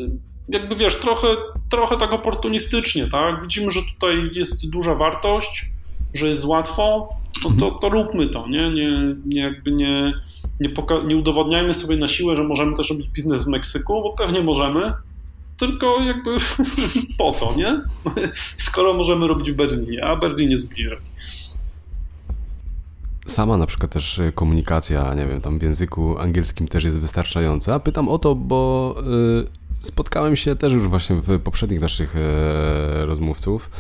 jakby wiesz, trochę, trochę tak oportunistycznie, tak? Widzimy, że tutaj jest duża wartość, że jest łatwo, no to, to róbmy to, nie? Nie, nie, jakby nie, nie, nie udowodniajmy sobie na siłę, że możemy też robić biznes w Meksyku, bo pewnie możemy, tylko jakby po co, nie? Skoro możemy robić w Berlinie, a Berlin jest bliżej. Sama na przykład też komunikacja, nie wiem, tam w języku angielskim też jest wystarczająca. Pytam o to, bo y, spotkałem się też już właśnie w poprzednich naszych e, rozmówców,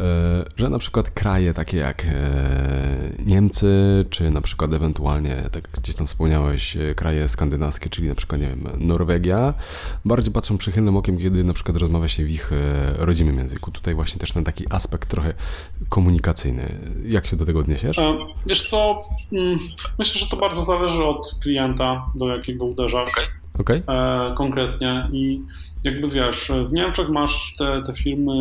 e, że na przykład kraje takie jak e, Niemcy, czy na przykład ewentualnie, tak jak gdzieś tam wspomniałeś, kraje skandynawskie, czyli na przykład, nie wiem, Norwegia, bardziej patrzą przychylnym okiem, kiedy na przykład rozmawia się w ich rodzimym języku. Tutaj właśnie też ten taki aspekt trochę komunikacyjny. Jak się do tego odniesiesz? Wiesz co, mm, myślę, że to bardzo zależy od klienta, do jakiego uderzasz. Okay okay. e, konkretnie. I jakby wiesz, w Niemczech masz te, te firmy,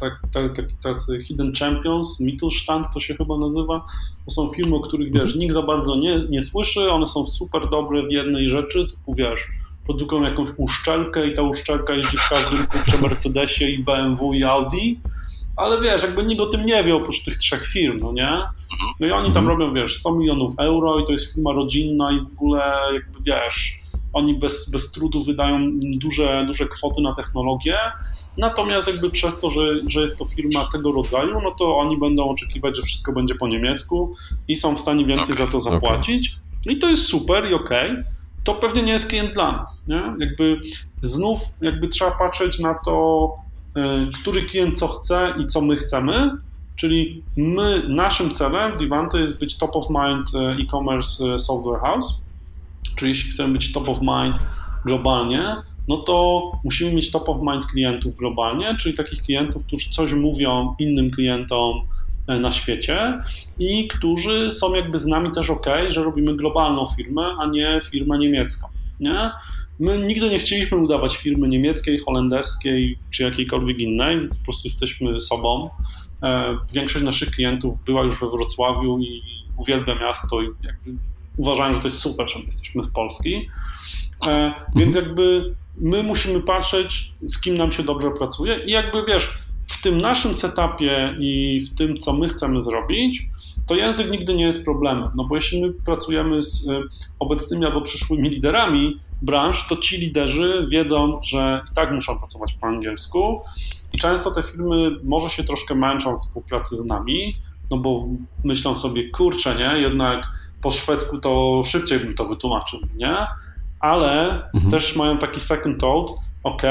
tak, tak, tak, tacy Hidden Champions, Mittelstand to się chyba nazywa. To są firmy, o których wiesz, mhm. nikt za bardzo nie, nie słyszy, one są super dobre w jednej rzeczy, typu wiesz, produkują jakąś uszczelkę i ta uszczelka jeździ w każdym kurczę Mercedesie i BMW i Audi, ale wiesz, jakby nikt o tym nie wie oprócz tych trzech firm, no nie? No i oni tam mhm. robią, wiesz, 100 milionów euro i to jest firma rodzinna i w ogóle jakby, wiesz, oni bez, bez trudu wydają duże, duże kwoty na technologię, natomiast jakby przez to, że, że jest to firma tego rodzaju, no to oni będą oczekiwać, że wszystko będzie po niemiecku i są w stanie więcej okay, za to zapłacić. Okay. I to jest super i okej. Okay. To pewnie nie jest klient dla nas. Nie? Jakby znów jakby trzeba patrzeć na to, e, który klient co chce i co my chcemy. Czyli my, naszym celem w Divanto jest być top of mind e, e-commerce e, software house Czyli jeśli chcemy być top of mind globalnie, no to musimy mieć top of mind klientów globalnie, czyli takich klientów, którzy coś mówią innym klientom e, na świecie i którzy są jakby z nami też ok, że robimy globalną firmę, a nie firmę niemiecką. Nie? My nigdy nie chcieliśmy udawać firmy niemieckiej, holenderskiej czy jakiejkolwiek innej, więc po prostu jesteśmy sobą. E, większość naszych klientów była już we Wrocławiu i uwielbia miasto i jakby uważają, że to jest super, że my jesteśmy z Polski. E, więc mhm. jakby my musimy patrzeć, z kim nam się dobrze pracuje i jakby wiesz, w tym naszym setupie i w tym, co my chcemy zrobić, to język nigdy nie jest problemem. No bo jeśli my pracujemy z e, obecnymi albo przyszłymi liderami branż, to ci liderzy wiedzą, że i tak muszą pracować po angielsku i często te firmy może się troszkę męczą w współpracy z nami, no bo myślą sobie, kurczę, nie, jednak po szwedzku to szybciej bym to wytłumaczył, nie? Ale mhm. też mają taki second thought, ok,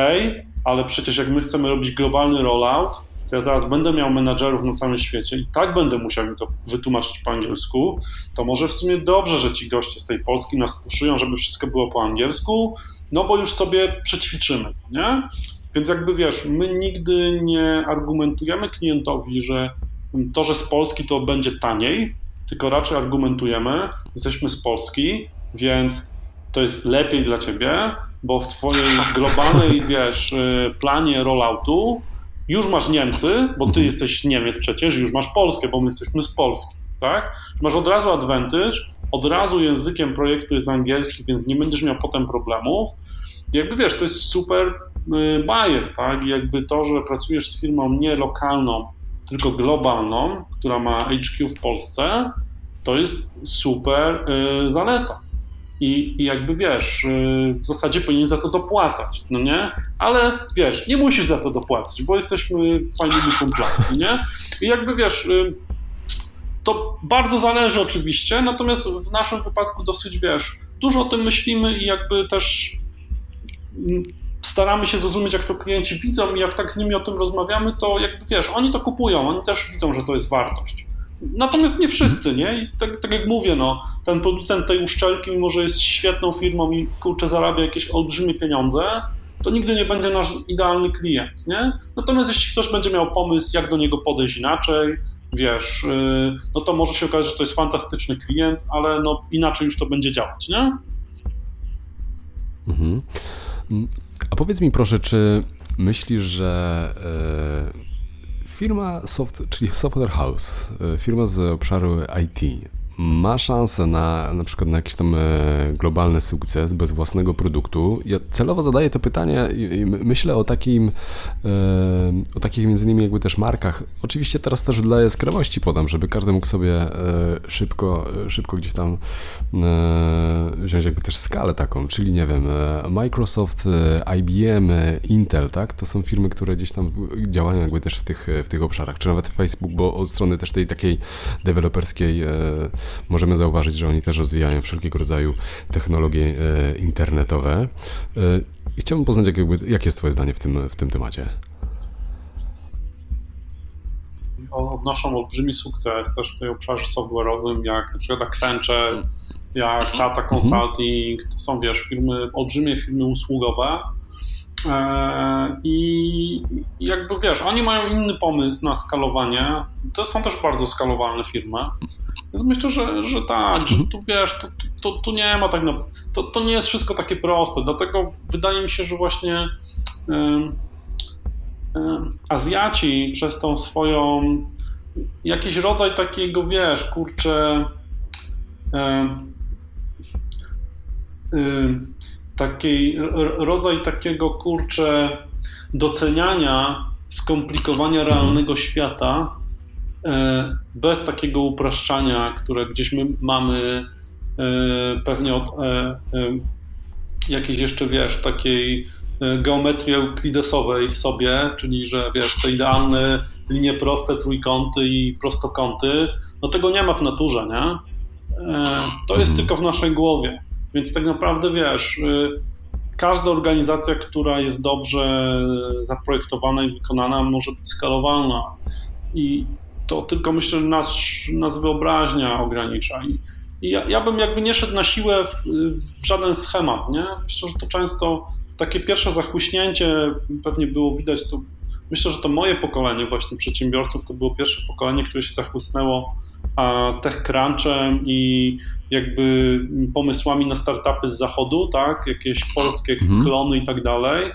ale przecież jak my chcemy robić globalny rollout, to ja zaraz będę miał menadżerów na całym świecie i tak będę musiał im to wytłumaczyć po angielsku, to może w sumie dobrze, że ci goście z tej Polski nas puszują, żeby wszystko było po angielsku, no bo już sobie przećwiczymy, nie? Więc jakby wiesz, my nigdy nie argumentujemy klientowi, że to, że z Polski to będzie taniej, tylko raczej argumentujemy, jesteśmy z Polski, więc to jest lepiej dla ciebie, bo w twojej globalnej, wiesz, y, planie rolloutu już masz Niemcy, bo ty mhm. jesteś z Niemiec przecież, już masz Polskę, bo my jesteśmy z Polski, tak? Masz od razu advantage, od razu językiem projektu jest angielski, więc nie będziesz miał potem problemów. jakby wiesz, to jest super y, bajer, tak? I jakby to, że pracujesz z firmą nie lokalną, tylko globalną, która ma HQ w Polsce, to jest super y, zaleta. I, I, jakby wiesz, y, w zasadzie powinien za to dopłacać, no nie? Ale wiesz, nie musisz za to dopłacać, bo jesteśmy fajnymi kumplami, nie? I jakby wiesz, y, to bardzo zależy oczywiście, natomiast w naszym wypadku dosyć wiesz, dużo o tym myślimy i jakby też staramy się zrozumieć, jak to klienci widzą i jak tak z nimi o tym rozmawiamy, to jakby wiesz, oni to kupują, oni też widzą, że to jest wartość. Natomiast nie wszyscy, nie? I tak, tak, jak mówię, no, ten producent tej uszczelki, mimo że jest świetną firmą i kurczę zarabia jakieś olbrzymie pieniądze, to nigdy nie będzie nasz idealny klient, nie? Natomiast jeśli ktoś będzie miał pomysł, jak do niego podejść inaczej, wiesz, yy, no to może się okazać, że to jest fantastyczny klient, ale no inaczej już to będzie działać, nie? Mhm. A powiedz mi proszę, czy myślisz, że yy Firma, soft, czyli Software House, e, firma z obszaru IT, ma szansę na na przykład na jakiś tam e, globalny sukces bez własnego produktu. Ja celowo zadaję to pytanie i myślę o takim e, o takich między innymi jakby też markach. Oczywiście teraz też dla jaskrawości podam, żeby każdy mógł sobie e, szybko, szybko gdzieś tam wziąć jakby też skalę taką, czyli nie wiem, Microsoft, IBM, Intel, tak? To są firmy, które gdzieś tam działają jakby też w tych, w tych obszarach, czy nawet Facebook, bo od strony też tej takiej deweloperskiej możemy zauważyć, że oni też rozwijają wszelkiego rodzaju technologie e, internetowe. E, I chciałbym poznać, jak, jakby, jakie jest Twoje zdanie w tym, w tym temacie. Odnoszą olbrzymi sukces też w tej obszarze software'owym, jak na przykład Accenture, jak Tata mhm. Consulting, to są wiesz, firmy, olbrzymie firmy usługowe, E, I jakby wiesz, oni mają inny pomysł na skalowanie. To są też bardzo skalowalne firmy. Więc myślę, że, że tak, że tu wiesz, tu, tu, tu nie ma tak na. To, to nie jest wszystko takie proste. Dlatego wydaje mi się, że właśnie y, y, Azjaci przez tą swoją jakiś rodzaj takiego, wiesz, kurczę. Y, takiej, rodzaj takiego kurcze doceniania skomplikowania realnego świata bez takiego upraszczania, które gdzieś my mamy e, pewnie od e, jakiejś jeszcze, wiesz, takiej geometrii euklidesowej w sobie, czyli że wiesz, te idealne linie proste, trójkąty i prostokąty, no tego nie ma w naturze, nie? To jest mhm. tylko w naszej głowie. Więc tak naprawdę wiesz, y, każda organizacja, która jest dobrze zaprojektowana i wykonana, może być skalowalna. I to tylko myślę, że nas, nas wyobraźnia ogranicza. I, i ja, ja, bym jakby nie szedł na siłę w, w, żaden schemat, nie? Myślę, że to często takie pierwsze zachłyśnięcie pewnie było widać, to myślę, że to moje pokolenie właśnie przedsiębiorców to było pierwsze pokolenie, które się zachłysnęło TechCrunchem i jakby pomysłami na startupy z zachodu, tak, jakieś polskie mhm. klony i tak dalej.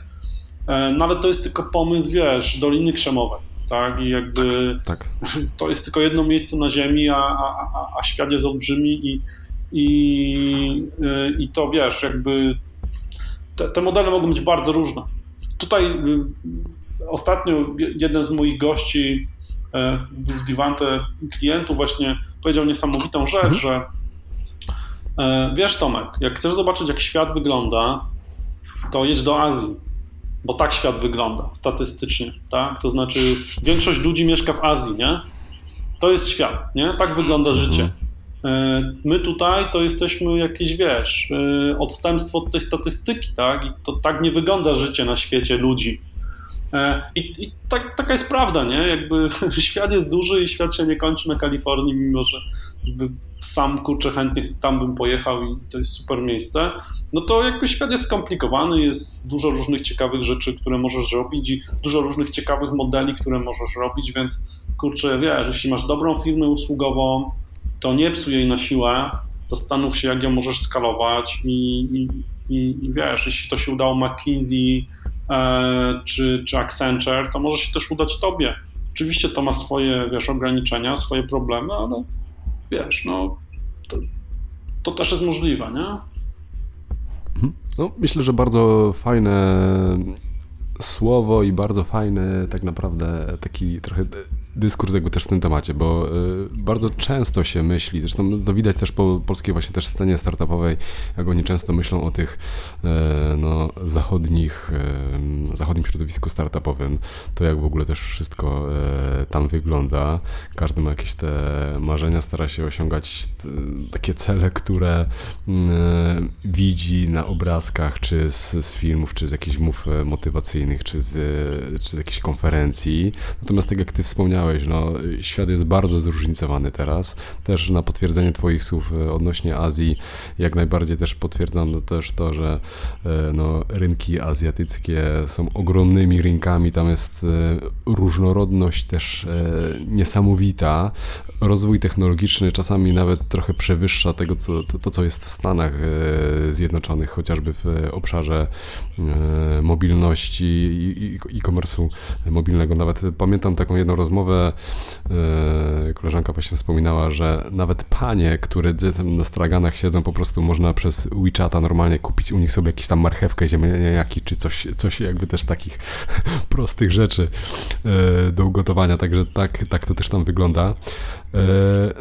E, no ale to jest tylko pomysł, wiesz, Doliny Krzemowej, tak, i jakby tak, tak. to jest tylko jedno miejsce na ziemi, a, a, a świat jest olbrzymi i, i, e, i to, wiesz, jakby te, te modele mogą być bardzo różne. Tutaj y, ostatnio jeden z moich gości E, w Divante klientu właśnie powiedział niesamowitą rzecz, mhm. że e, wiesz Tomek, jak chcesz zobaczyć jak świat wygląda, to jedź do Azji, bo tak świat wygląda statystycznie, tak? To znaczy większość ludzi mieszka w Azji, nie? To jest świat, nie? Tak wygląda mhm. życie. E, my tutaj to jesteśmy jakieś, wiesz, odstępstwo od tej statystyki, tak? I to tak nie wygląda życie na świecie ludzi. E, I, i tak, taka jest prawda, nie? Jakby świat jest duży i świat się nie kończy na Kalifornii, mimo że sam kurczę chętnie tam bym pojechał i to jest super miejsce. No to jakby świat jest skomplikowany, jest dużo różnych ciekawych rzeczy, które możesz robić i dużo różnych ciekawych modeli, które możesz robić, więc kurczę, wiesz, jeśli masz dobrą firmę usługową, to nie psuj jej na siłę, zastanów się, jak ją możesz skalować i, i, i, i wiesz, jeśli to się udało McKinsey czy, czy Accenture, to może się też udać tobie. Oczywiście to ma swoje, wiesz, ograniczenia, swoje problemy, ale wiesz, no to, to też jest możliwe, nie? Mhm. No, myślę, że bardzo fajne słowo i bardzo fajny tak naprawdę taki trochę dyskurs jakby też w tym temacie, bo y, bardzo często się myśli, zresztą to widać też po polskiej właśnie też scenie startupowej, jak oni często myślą o tych e, no, zachodnich, e, zachodnim środowisku startupowym, to jak w ogóle też wszystko e, tam wygląda. Każdy ma jakieś te marzenia, stara się osiągać takie cele, które widzi na obrazkach, czy z, z filmów, czy z jakichś mów motywacyjnych, czy z, czy z jakichś konferencji. Natomiast tak jak ty wspomniałeś, no, świat jest bardzo zróżnicowany teraz. Też na potwierdzenie Twoich słów e, odnośnie Azji, jak najbardziej też potwierdzam też to, że e, no, rynki azjatyckie są ogromnymi rynkami, tam jest e, różnorodność też niesamowita. Rozwój technologiczny czasami nawet trochę przewyższa tego, co, to, to co jest w Stanach Zjednoczonych, chociażby w obszarze mobilności i e-commerce'u mobilnego. Nawet pamiętam taką jedną rozmowę E, koleżanka właśnie wspominała, że nawet panie, które na straganach siedzą, po prostu można przez WeChata normalnie kupić u nich sobie jakieś tam marchewkę ziemniaki, czy coś, coś jakby też takich prostych rzeczy e, do ugotowania, także tak, tak to też tam wygląda. E,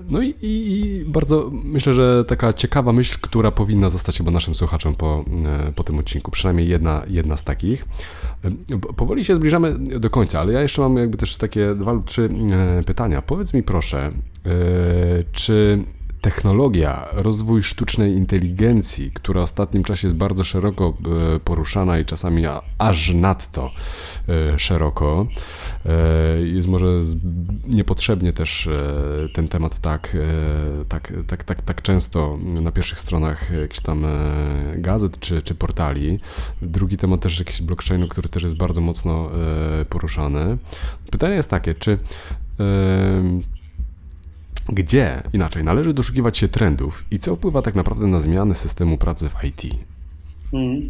no i, i, bardzo myślę, że taka ciekawa myśl, która powinna zostać chyba naszym słuchaczom po, po tym odcinku, przynajmniej jedna, jedna z takich. Powoli się zbliżamy do końca, ale ja jeszcze mam jakby też takie dwa lub trzy e, pytania. Powiedz mi proszę, e, czy technologia, rozwój sztucznej inteligencji, która w ostatnim czasie jest bardzo szeroko e, poruszana i czasami aż nadto szeroko, jest może niepotrzebnie też ten temat tak, tak, tak, tak, tak często na pierwszych stronach jakichś tam gazet czy, czy portali. Drugi temat też jakiś blockchainu, który też jest bardzo mocno poruszany. Pytanie jest takie, czy gdzie, inaczej, należy doszukiwać się trendów i co wpływa tak naprawdę na zmiany systemu pracy w IT? Hmm.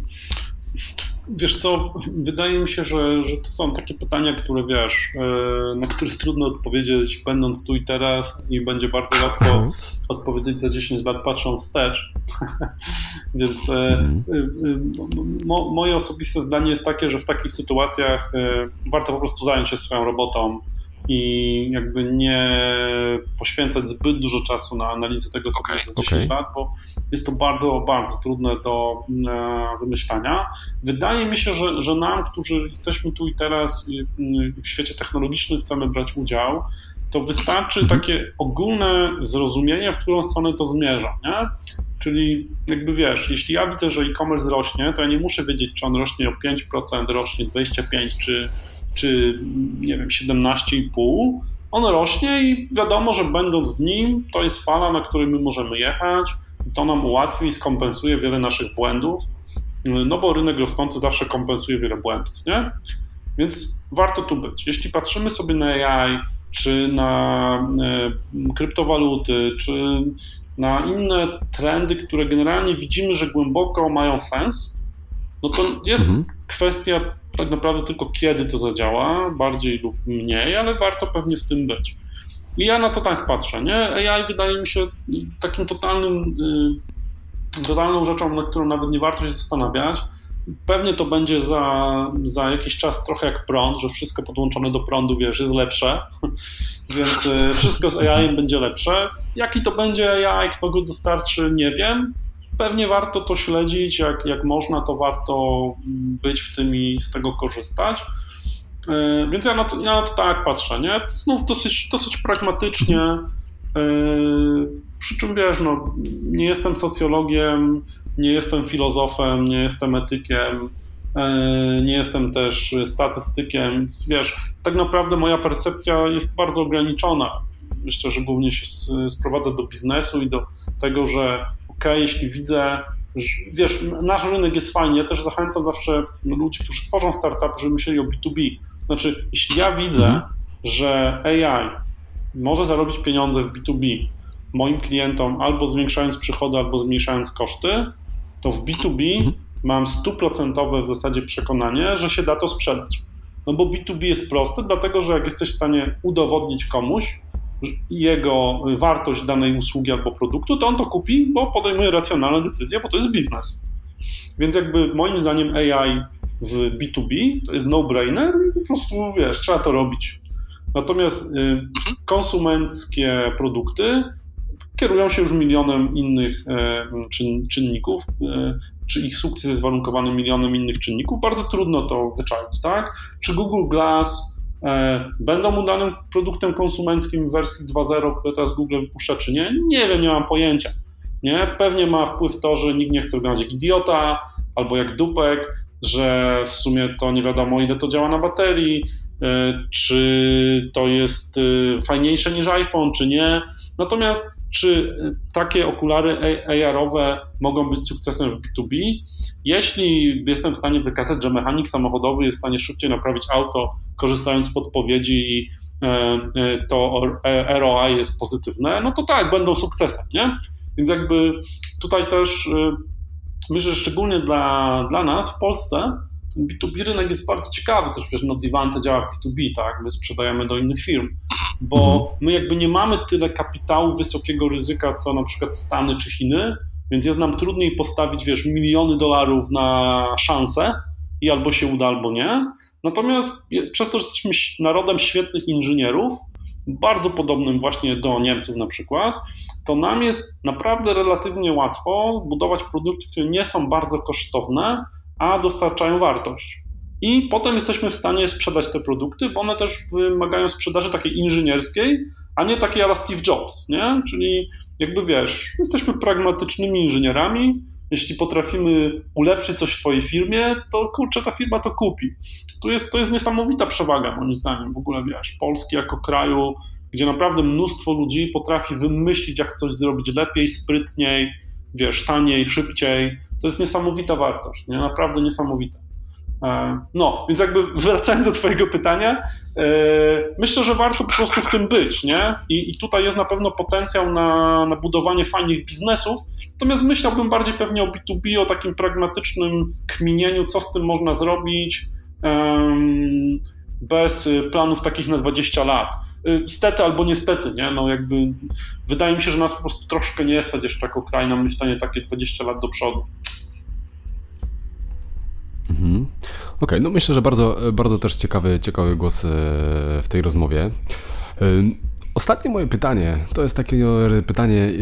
Wiesz co, wydaje mi się, że, że to są takie pytania, które wiesz, e, na które trudno odpowiedzieć będąc tu i teraz i będzie bardzo łatwo mhm. odpowiedzieć za 10 lat patrząc wstecz. Więc e, mhm. e, mo, moje osobiste zdanie jest takie, że w takich sytuacjach warto po prostu zająć się swoją robotą, i jakby nie poświęcać zbyt dużo czasu na analizę tego, co okay, jest za 10 okay. lat, bo jest to bardzo, bardzo trudne do e, wymyślania. Wydaje mi się, że, że nam, którzy jesteśmy tu i teraz w świecie technologicznym, chcemy brać udział, to wystarczy mhm. takie ogólne zrozumienie, w którą stronę to zmierza, nie? Czyli jakby wiesz, jeśli ja widzę, że e-commerce rośnie, to ja nie muszę wiedzieć, czy on rośnie o 5%, rośnie 25%, czy czy nie wiem, 17,5, on rośnie i wiadomo, że będąc w nim, to jest fala, na której my możemy jechać. To nam ułatwi i skompensuje wiele naszych błędów, no bo rynek rosnący zawsze kompensuje wiele błędów, nie? Więc warto tu być. Jeśli patrzymy sobie na AI, czy na e, kryptowaluty, czy na inne trendy, które generalnie widzimy, że głęboko mają sens, no to jest mhm. kwestia tak naprawdę tylko kiedy to zadziała, bardziej lub mniej, ale warto pewnie w tym być. I ja na to tak patrzę, nie? AI wydaje mi się takim totalnym, yy, totalną rzeczą, na którą nawet nie warto się zastanawiać. Pewnie to będzie za, za jakiś czas trochę jak prąd, że wszystko podłączone do prądu, wiesz, jest lepsze, więc yy, wszystko z AI będzie lepsze. Jaki to będzie AI, kto go dostarczy, nie wiem pewnie warto to śledzić, jak, jak można, to warto być w tym i z tego korzystać. E, więc ja na to, ja na to tak patrzę, nie? Znów dosyć, dosyć pragmatycznie, e, przy czym wiesz, no, nie jestem socjologiem, nie jestem filozofem, nie jestem etykiem, E, nie jestem też statystykiem, więc wiesz, tak naprawdę moja percepcja jest bardzo ograniczona. Myślę, że głównie się sprowadza do biznesu i do tego, że ok, jeśli widzę, wiesz, nasz rynek jest fajny, ja też zachęcam zawsze ludzi, którzy tworzą startup, żeby myśleli o B2B. Znaczy, jeśli ja widzę, mhm. że AI może zarobić pieniądze w B2B moim klientom albo zwiększając przychody, albo zmniejszając koszty, to w B2B mhm mam stuprocentowe w zasadzie przekonanie, że się da to sprzedać. No bo B2B jest proste, dlatego że jak jesteś w stanie udowodnić komuś jego wartość danej usługi albo produktu, to on to kupi, bo podejmuje racjonalne decyzje, bo to jest biznes. Więc jakby moim zdaniem AI w B2B to jest no-brainer i po prostu, wiesz, trzeba to robić. Natomiast y, mhm. konsumenckie produkty kierują się już milionem innych e, czynników, e, czy ich sukces jest warunkowany milionem innych czynników, bardzo trudno to wyczaić, tak? Czy Google Glass będą udanym produktem konsumenckim w wersji 2.0, które teraz Google wypuszcza, czy nie? Nie wiem, nie mam pojęcia. Nie? Pewnie ma wpływ to, że nikt nie chce wyglądać jak idiota albo jak dupek, że w sumie to nie wiadomo, ile to działa na baterii, czy to jest fajniejsze niż iPhone, czy nie. Natomiast czy y, takie okulary AR-owe mogą być sukcesem w B2B? Jeśli jestem w stanie wykazać, że mechanik samochodowy jest w stanie szybciej naprawić auto, korzystając z podpowiedzi i e, e, to ROI jest pozytywne, no to tak, będą sukcesem, nie? Więc jakby tutaj też y, myślę, że szczególnie dla, dla nas w Polsce B2B rynek jest bardzo ciekawy, też wiesz, no Divante działa w B2B, tak, my sprzedajemy do innych firm, bo mhm. my jakby nie mamy tyle kapitału wysokiego ryzyka, co na przykład Stany czy Chiny, więc jest nam trudniej postawić, wiesz, miliony dolarów na szansę i albo się uda, albo nie. Natomiast przez to, że jesteśmy narodem świetnych inżynierów, bardzo podobnym właśnie do Niemców na przykład, to nam jest naprawdę relatywnie łatwo budować produkty, które nie są bardzo kosztowne, a dostarczają wartość. I potem jesteśmy w stanie sprzedać te produkty, bo one też wymagają sprzedaży takiej inżynierskiej, a nie takiej ala Steve Jobs, nie? Czyli jakby wiesz, jesteśmy pragmatycznymi inżynierami, jeśli potrafimy ulepszyć coś w Twojej firmie, to kurczę, ta firma to kupi. Tu jest, to jest niesamowita przewaga, moim zdaniem, w ogóle wiesz, Polski jako kraju, gdzie naprawdę mnóstwo ludzi potrafi wymyślić, jak coś zrobić lepiej, sprytniej, wiesz, taniej, szybciej to jest niesamowita wartość, nie? naprawdę niesamowita. E, no, więc jakby wracając do Twojego pytania, e, myślę, że warto po prostu w tym być, nie? I, i tutaj jest na pewno potencjał na, na budowanie fajnych biznesów, natomiast myślałbym bardziej pewnie o B2B, o takim pragmatycznym kminieniu, co z tym można zrobić bez planów takich na 20 lat. Y, stety albo niestety, nie? No jakby wydaje mi się, że nas po prostu troszkę nie stać jeszcze jako kraj na myślenie takie 20 lat do przodu. Mhm. Okej, okay, no myślę, że bardzo, bardzo też ciekawy, ciekawy głos e, w tej rozmowie. Ostatnie moje pytanie to jest takie pytanie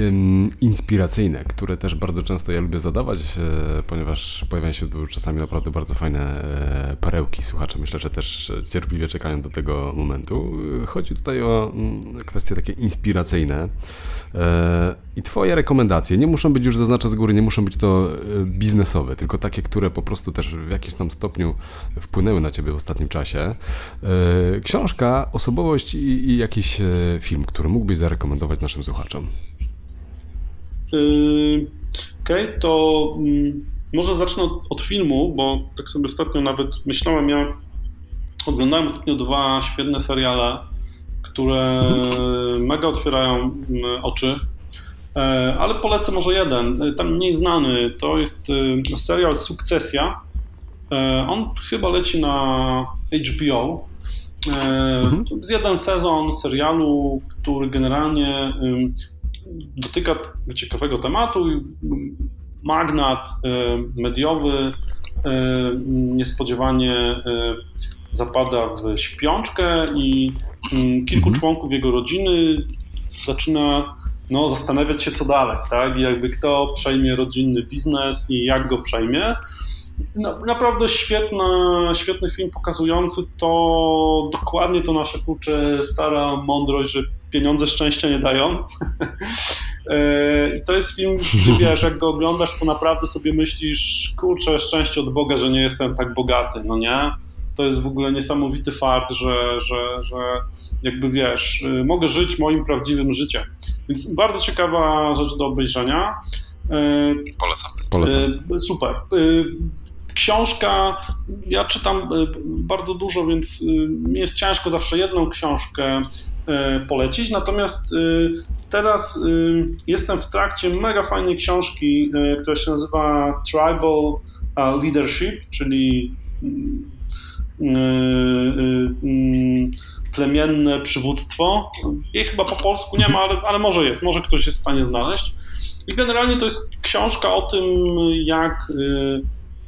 inspiracyjne, które też bardzo często ja lubię zadawać, e, ponieważ pojawiają się tu czasami naprawdę bardzo fajne e, perełki. Słuchacze myślę, że też cierpliwie czekają do tego momentu. Chodzi tutaj o mm, kwestie takie inspiracyjne. E, I Twoje rekomendacje nie muszą być już zaznaczę z góry, nie muszą być to biznesowe, tylko takie, które po prostu też w jakimś tam stopniu wpłynęły na Ciebie w ostatnim czasie. Książka, osobowość i, i jakiś film, który mógłbyś zarekomendować naszym słuchaczom? Yy, okej, okay, to mm, może zacznę od, od, filmu, bo tak sobie ostatnio nawet myślałem, ja oglądałem ostatnio dwa świetne seriale, które mhm. mega otwierają mm, oczy, e, ale polecę może jeden, e, ten mniej znany, to jest e, serial Sukcesja. On chyba leci na HBO. Mhm. To jest jeden sezon serialu, który generalnie dotyka ciekawego tematu. Magnat mediowy niespodziewanie zapada w śpiączkę i kilku mhm. członków jego rodziny zaczyna no, zastanawiać się, co dalej, tak? I jakby kto przejmie rodzinny biznes i jak go przejmie. No, naprawdę świetna, świetny film pokazujący to dokładnie to nasze kurcze stara mądrość, że pieniądze szczęścia nie dają. I to jest film, gdzie wiesz, jak go oglądasz, to naprawdę sobie myślisz, kurczę, szczęście od Boga, że nie jestem tak bogaty, no nie? To jest w ogóle niesamowity fakt, że, że, że jakby wiesz, mogę żyć moim prawdziwym życiem. Więc bardzo ciekawa rzecz do obejrzenia. Polecam. Polecam. Super. Książka, ja czytam bardzo dużo, więc mi jest ciężko zawsze jedną książkę polecić. Natomiast teraz jestem w trakcie mega fajnej książki, która się nazywa Tribal Leadership, czyli plemienne przywództwo. Jej chyba po polsku nie ma, ale, ale może jest, może ktoś jest w stanie znaleźć. I generalnie to jest książka o tym, jak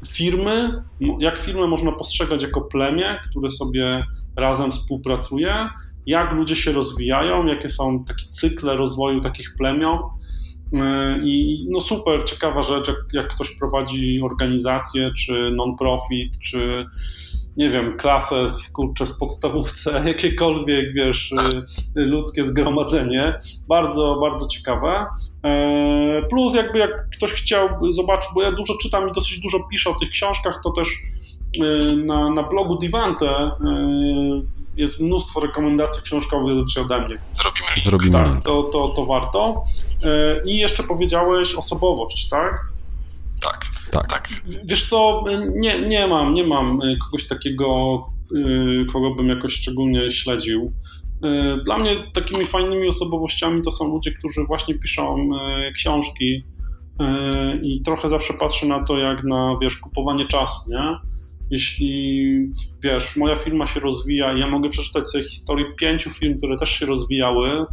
firmy, jak firmę można postrzegać jako plemię, które sobie razem współpracuje, jak ludzie się rozwijają, jakie są takie cykle rozwoju takich plemion. I no super, ciekawa rzecz, jak, jak ktoś prowadzi organizację, czy non-profit, czy nie wiem, klasę w, kurczę, w podstawówce, jakiekolwiek, wiesz, y, ludzkie zgromadzenie. Bardzo, bardzo ciekawe. E, plus jakby jak ktoś chciał zobaczyć, bo ja dużo czytam i dosyć dużo piszę o tych książkach, to też y, na, na blogu Divante y, jest mnóstwo rekomendacji książkowych ode mnie. Zrobimy link. Zrobimy tak. To, to, to warto. E, I jeszcze powiedziałeś osobowość, tak? Tak, tak. tak. Wiesz co, nie, nie mam, nie mam kogoś takiego, y, kogo bym jakoś szczególnie śledził. Y, dla mnie takimi fajnymi osobowościami to są ludzie, którzy właśnie piszą y, książki i trochę zawsze patrzę na to jak na, wiesz, kupowanie czasu, nie? Jeśli, wiesz, moja firma się rozwija i ja mogę przeczytać sobie historię pięciu firm, które też się rozwijały,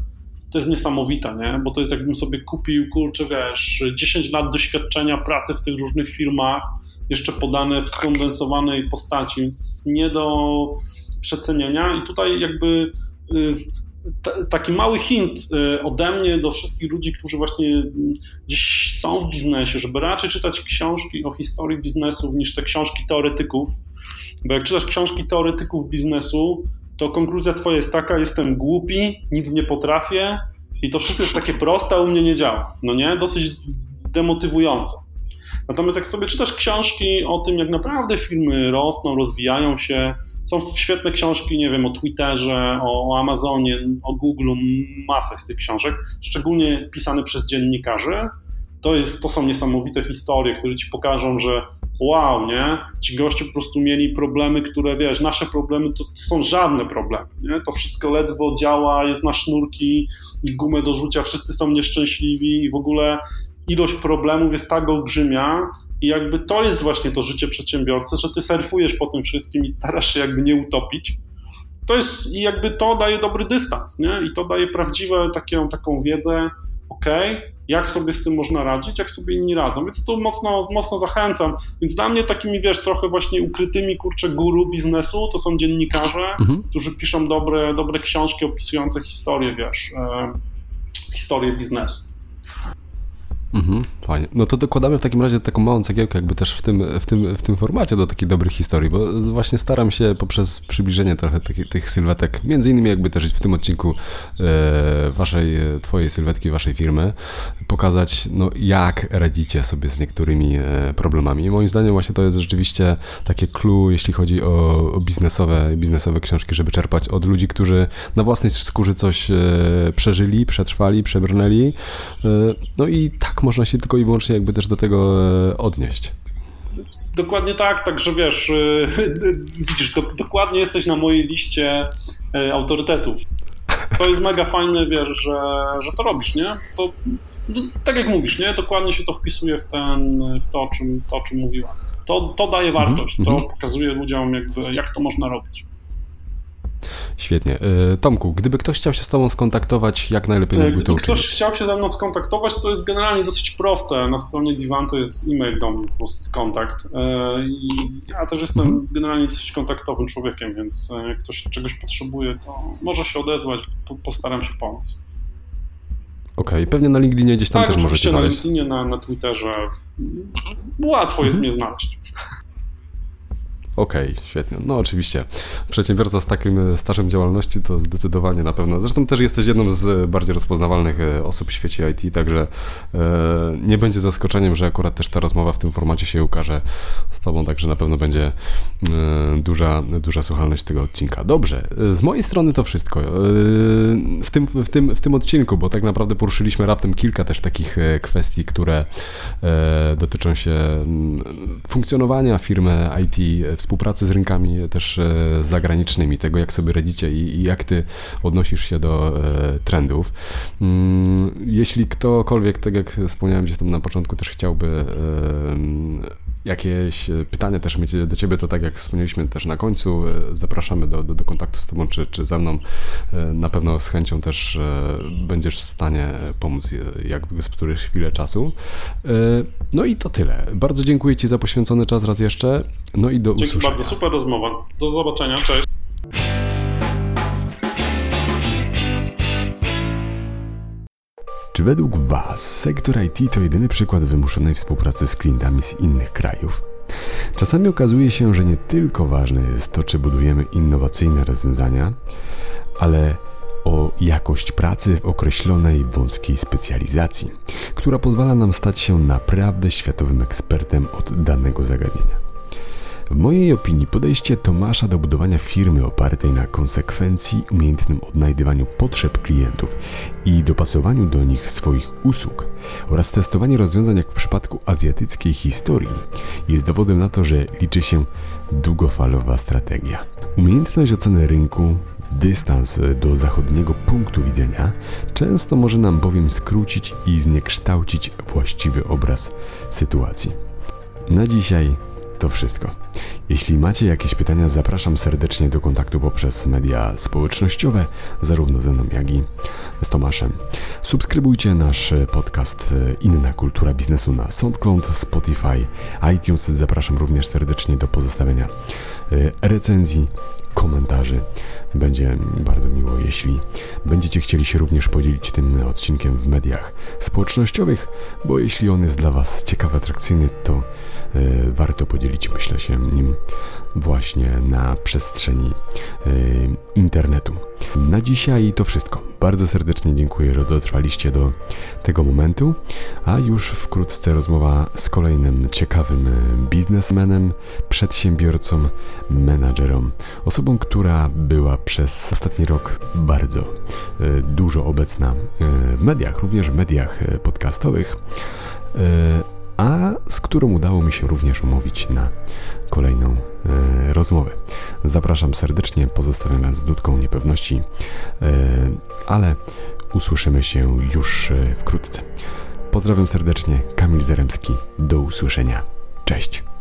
to jest niesamowite, nie? Bo to jest jakbym sobie kupił, kurczę, wiesz, 10 lat doświadczenia pracy w tych różnych firmach, jeszcze podane w skondensowanej postaci, więc nie do przecenienia. I tutaj jakby y, taki mały hint y, ode mnie do wszystkich ludzi, którzy właśnie gdzieś są w biznesie, żeby raczej czytać książki o historii biznesów niż te książki teoretyków. Bo jak czytasz książki teoretyków biznesu, to konkluzja twoja jest taka, jestem głupi, nic nie potrafię i to wszystko jest takie proste, a u mnie nie działa. No nie? Dosyć demotywujące. Natomiast jak sobie czytasz książki o tym, jak naprawdę firmy rosną, rozwijają się, są świetne książki, nie wiem, o Twitterze, o, Amazonie, o Google, masa z tych książek, szczególnie pisane przez dziennikarzy. To, jest, to są niesamowite historie, które ci pokażą, że wow, nie? Ci goście po prostu mieli problemy, które, wiesz, nasze problemy to, są żadne problemy, nie? To wszystko ledwo działa, jest na sznurki i gumę do rzucia, wszyscy są nieszczęśliwi i w ogóle ilość problemów jest tak olbrzymia i jakby to jest właśnie to życie przedsiębiorcy, że ty surfujesz po tym wszystkim i starasz się jakby nie utopić. To jest, i jakby to daje dobry dystans, nie? I to daje prawdziwą taką, taką wiedzę, ok, jak sobie z tym można radzić, jak sobie inni radzą. Więc tu mocno, mocno zachęcam. Więc dla mnie takimi, wiesz, trochę właśnie ukrytymi, kurczę, guru biznesu to są dziennikarze, mhm. którzy piszą dobre, dobre książki opisujące historię, wiesz, e, historię biznesu. Mhm, fajnie. No to dokładamy w takim razie taką małą cegiełkę jakby też w tym, w tym, w tym formacie do takiej dobrych historii, bo właśnie staram się poprzez przybliżenie trochę tych, tych sylwetek, między innymi jakby też w tym odcinku e, waszej, twojej sylwetki, waszej firmy, pokazać no jak radzicie sobie z niektórymi e, problemami. I moim zdaniem właśnie to jest rzeczywiście takie clue, jeśli chodzi o, o biznesowe, biznesowe książki, żeby czerpać od ludzi, którzy na własnej skórze coś e, przeżyli, przetrwali, przebrnęli. E, no i tak można się tylko i wyłącznie jakby też do tego e, odnieść. Dokładnie tak, także wiesz, e, widzisz, do, dokładnie jesteś na mojej liście e, autorytetów. To jest mega fajne, wiesz, że, że to robisz, nie? To, no, tak jak mówisz, nie? Dokładnie się to wpisuje w, ten, w to, o czym, to, o czym mówiłam. To, to daje mhm, wartość, to mhm. pokazuje ludziom, jakby, jak to można robić. Świetnie. E, Tomku, gdyby ktoś chciał się z Tobą skontaktować, jak najlepiej mógłby to uczynić? ktoś chciał się ze mną skontaktować, to jest generalnie dosyć proste. Na stronie Divan to jest e-mail do mnie, po prostu kontakt. E, I ja też jestem mhm. generalnie dosyć kontaktowym człowiekiem, więc e, jak ktoś czegoś potrzebuje, to może się odezwać, postaram się pomóc. Okej, okay. pewnie na LinkedInie gdzieś tam tak, też możecie znaleźć. na LinkedInie, na, na Twitterze. Łatwo jest mhm. mnie znaleźć. Okej, okay, świetnie. No oczywiście. Przedsiębiorca z takim stażem działalności to zdecydowanie na pewno. Zresztą też jesteś jedną z bardziej rozpoznawalnych e, osób w świecie IT, także e, nie będzie zaskoczeniem, że akurat też ta rozmowa w tym formacie się ukaże z Tobą, także na pewno będzie e, duża, duża słuchalność tego odcinka. Dobrze, z mojej strony to wszystko. W tym, w, tym, w tym odcinku, bo tak naprawdę poruszyliśmy raptem kilka też takich kwestii, które dotyczą się funkcjonowania firmy IT w współpracy z rynkami też e, zagranicznymi, tego jak sobie radzicie i, jak ty odnosisz się do e, trendów. Mm, jeśli ktokolwiek, tak jak wspomniałem gdzieś tam na początku, też chciałby e, jakieś pytania też mieć do Ciebie, to tak jak wspomnieliśmy też na końcu, zapraszamy do, do, do kontaktu z Tobą czy, czy ze mną. Na pewno z chęcią też będziesz w stanie pomóc, jak wygospodarujesz chwilę czasu. No i to tyle. Bardzo dziękuję Ci za poświęcony czas raz jeszcze. No i do Dzięki usłyszenia. bardzo, super rozmowa. Do zobaczenia, cześć. Czy według Was sektor IT to jedyny przykład wymuszonej współpracy z klientami z innych krajów? Czasami okazuje się, że nie tylko ważne jest to, czy budujemy innowacyjne rozwiązania, ale o jakość pracy w określonej wąskiej specjalizacji, która pozwala nam stać się naprawdę światowym ekspertem od danego zagadnienia. W mojej opinii podejście Tomasza do budowania firmy opartej na konsekwencji, umiejętnym odnajdywaniu potrzeb klientów i dopasowaniu do nich swoich usług oraz testowanie rozwiązań jak w przypadku azjatyckiej historii jest dowodem na to, że liczy się długofalowa strategia. Umiejętność oceny rynku, dystans do zachodniego punktu widzenia często może nam bowiem skrócić i zniekształcić właściwy obraz sytuacji. Na dzisiaj to wszystko. Jeśli macie jakieś pytania, zapraszam serdecznie do kontaktu poprzez media społecznościowe, zarówno ze mną, jak i z Tomaszem. Subskrybujcie nasz podcast Inna Kultura Biznesu na SoundCloud, Spotify, iTunes. Zapraszam również serdecznie do pozostawienia e, recenzji, komentarzy. Będzie bardzo miło, jeśli będziecie chcieli się również podzielić tym odcinkiem w mediach społecznościowych, bo jeśli on jest dla Was ciekawy, atrakcyjny, to E, warto podzielić, myślę się, nim właśnie na przestrzeni e, internetu. Na dzisiaj to wszystko. Bardzo serdecznie dziękuję, że dotrwaliście do tego momentu, a już wkrótce rozmowa z kolejnym ciekawym biznesmenem, przedsiębiorcą, menadżerą, osobą, która była przez ostatni rok bardzo e, dużo obecna w mediach, również w mediach podcastowych a z którą udało mi się również umówić na kolejną e, rozmowę. Zapraszam serdecznie, pozostawiam Was z nutką niepewności, e, ale usłyszymy się już e, wkrótce. Pozdrawiam serdecznie, Kamil Zaremski, do usłyszenia. Cześć!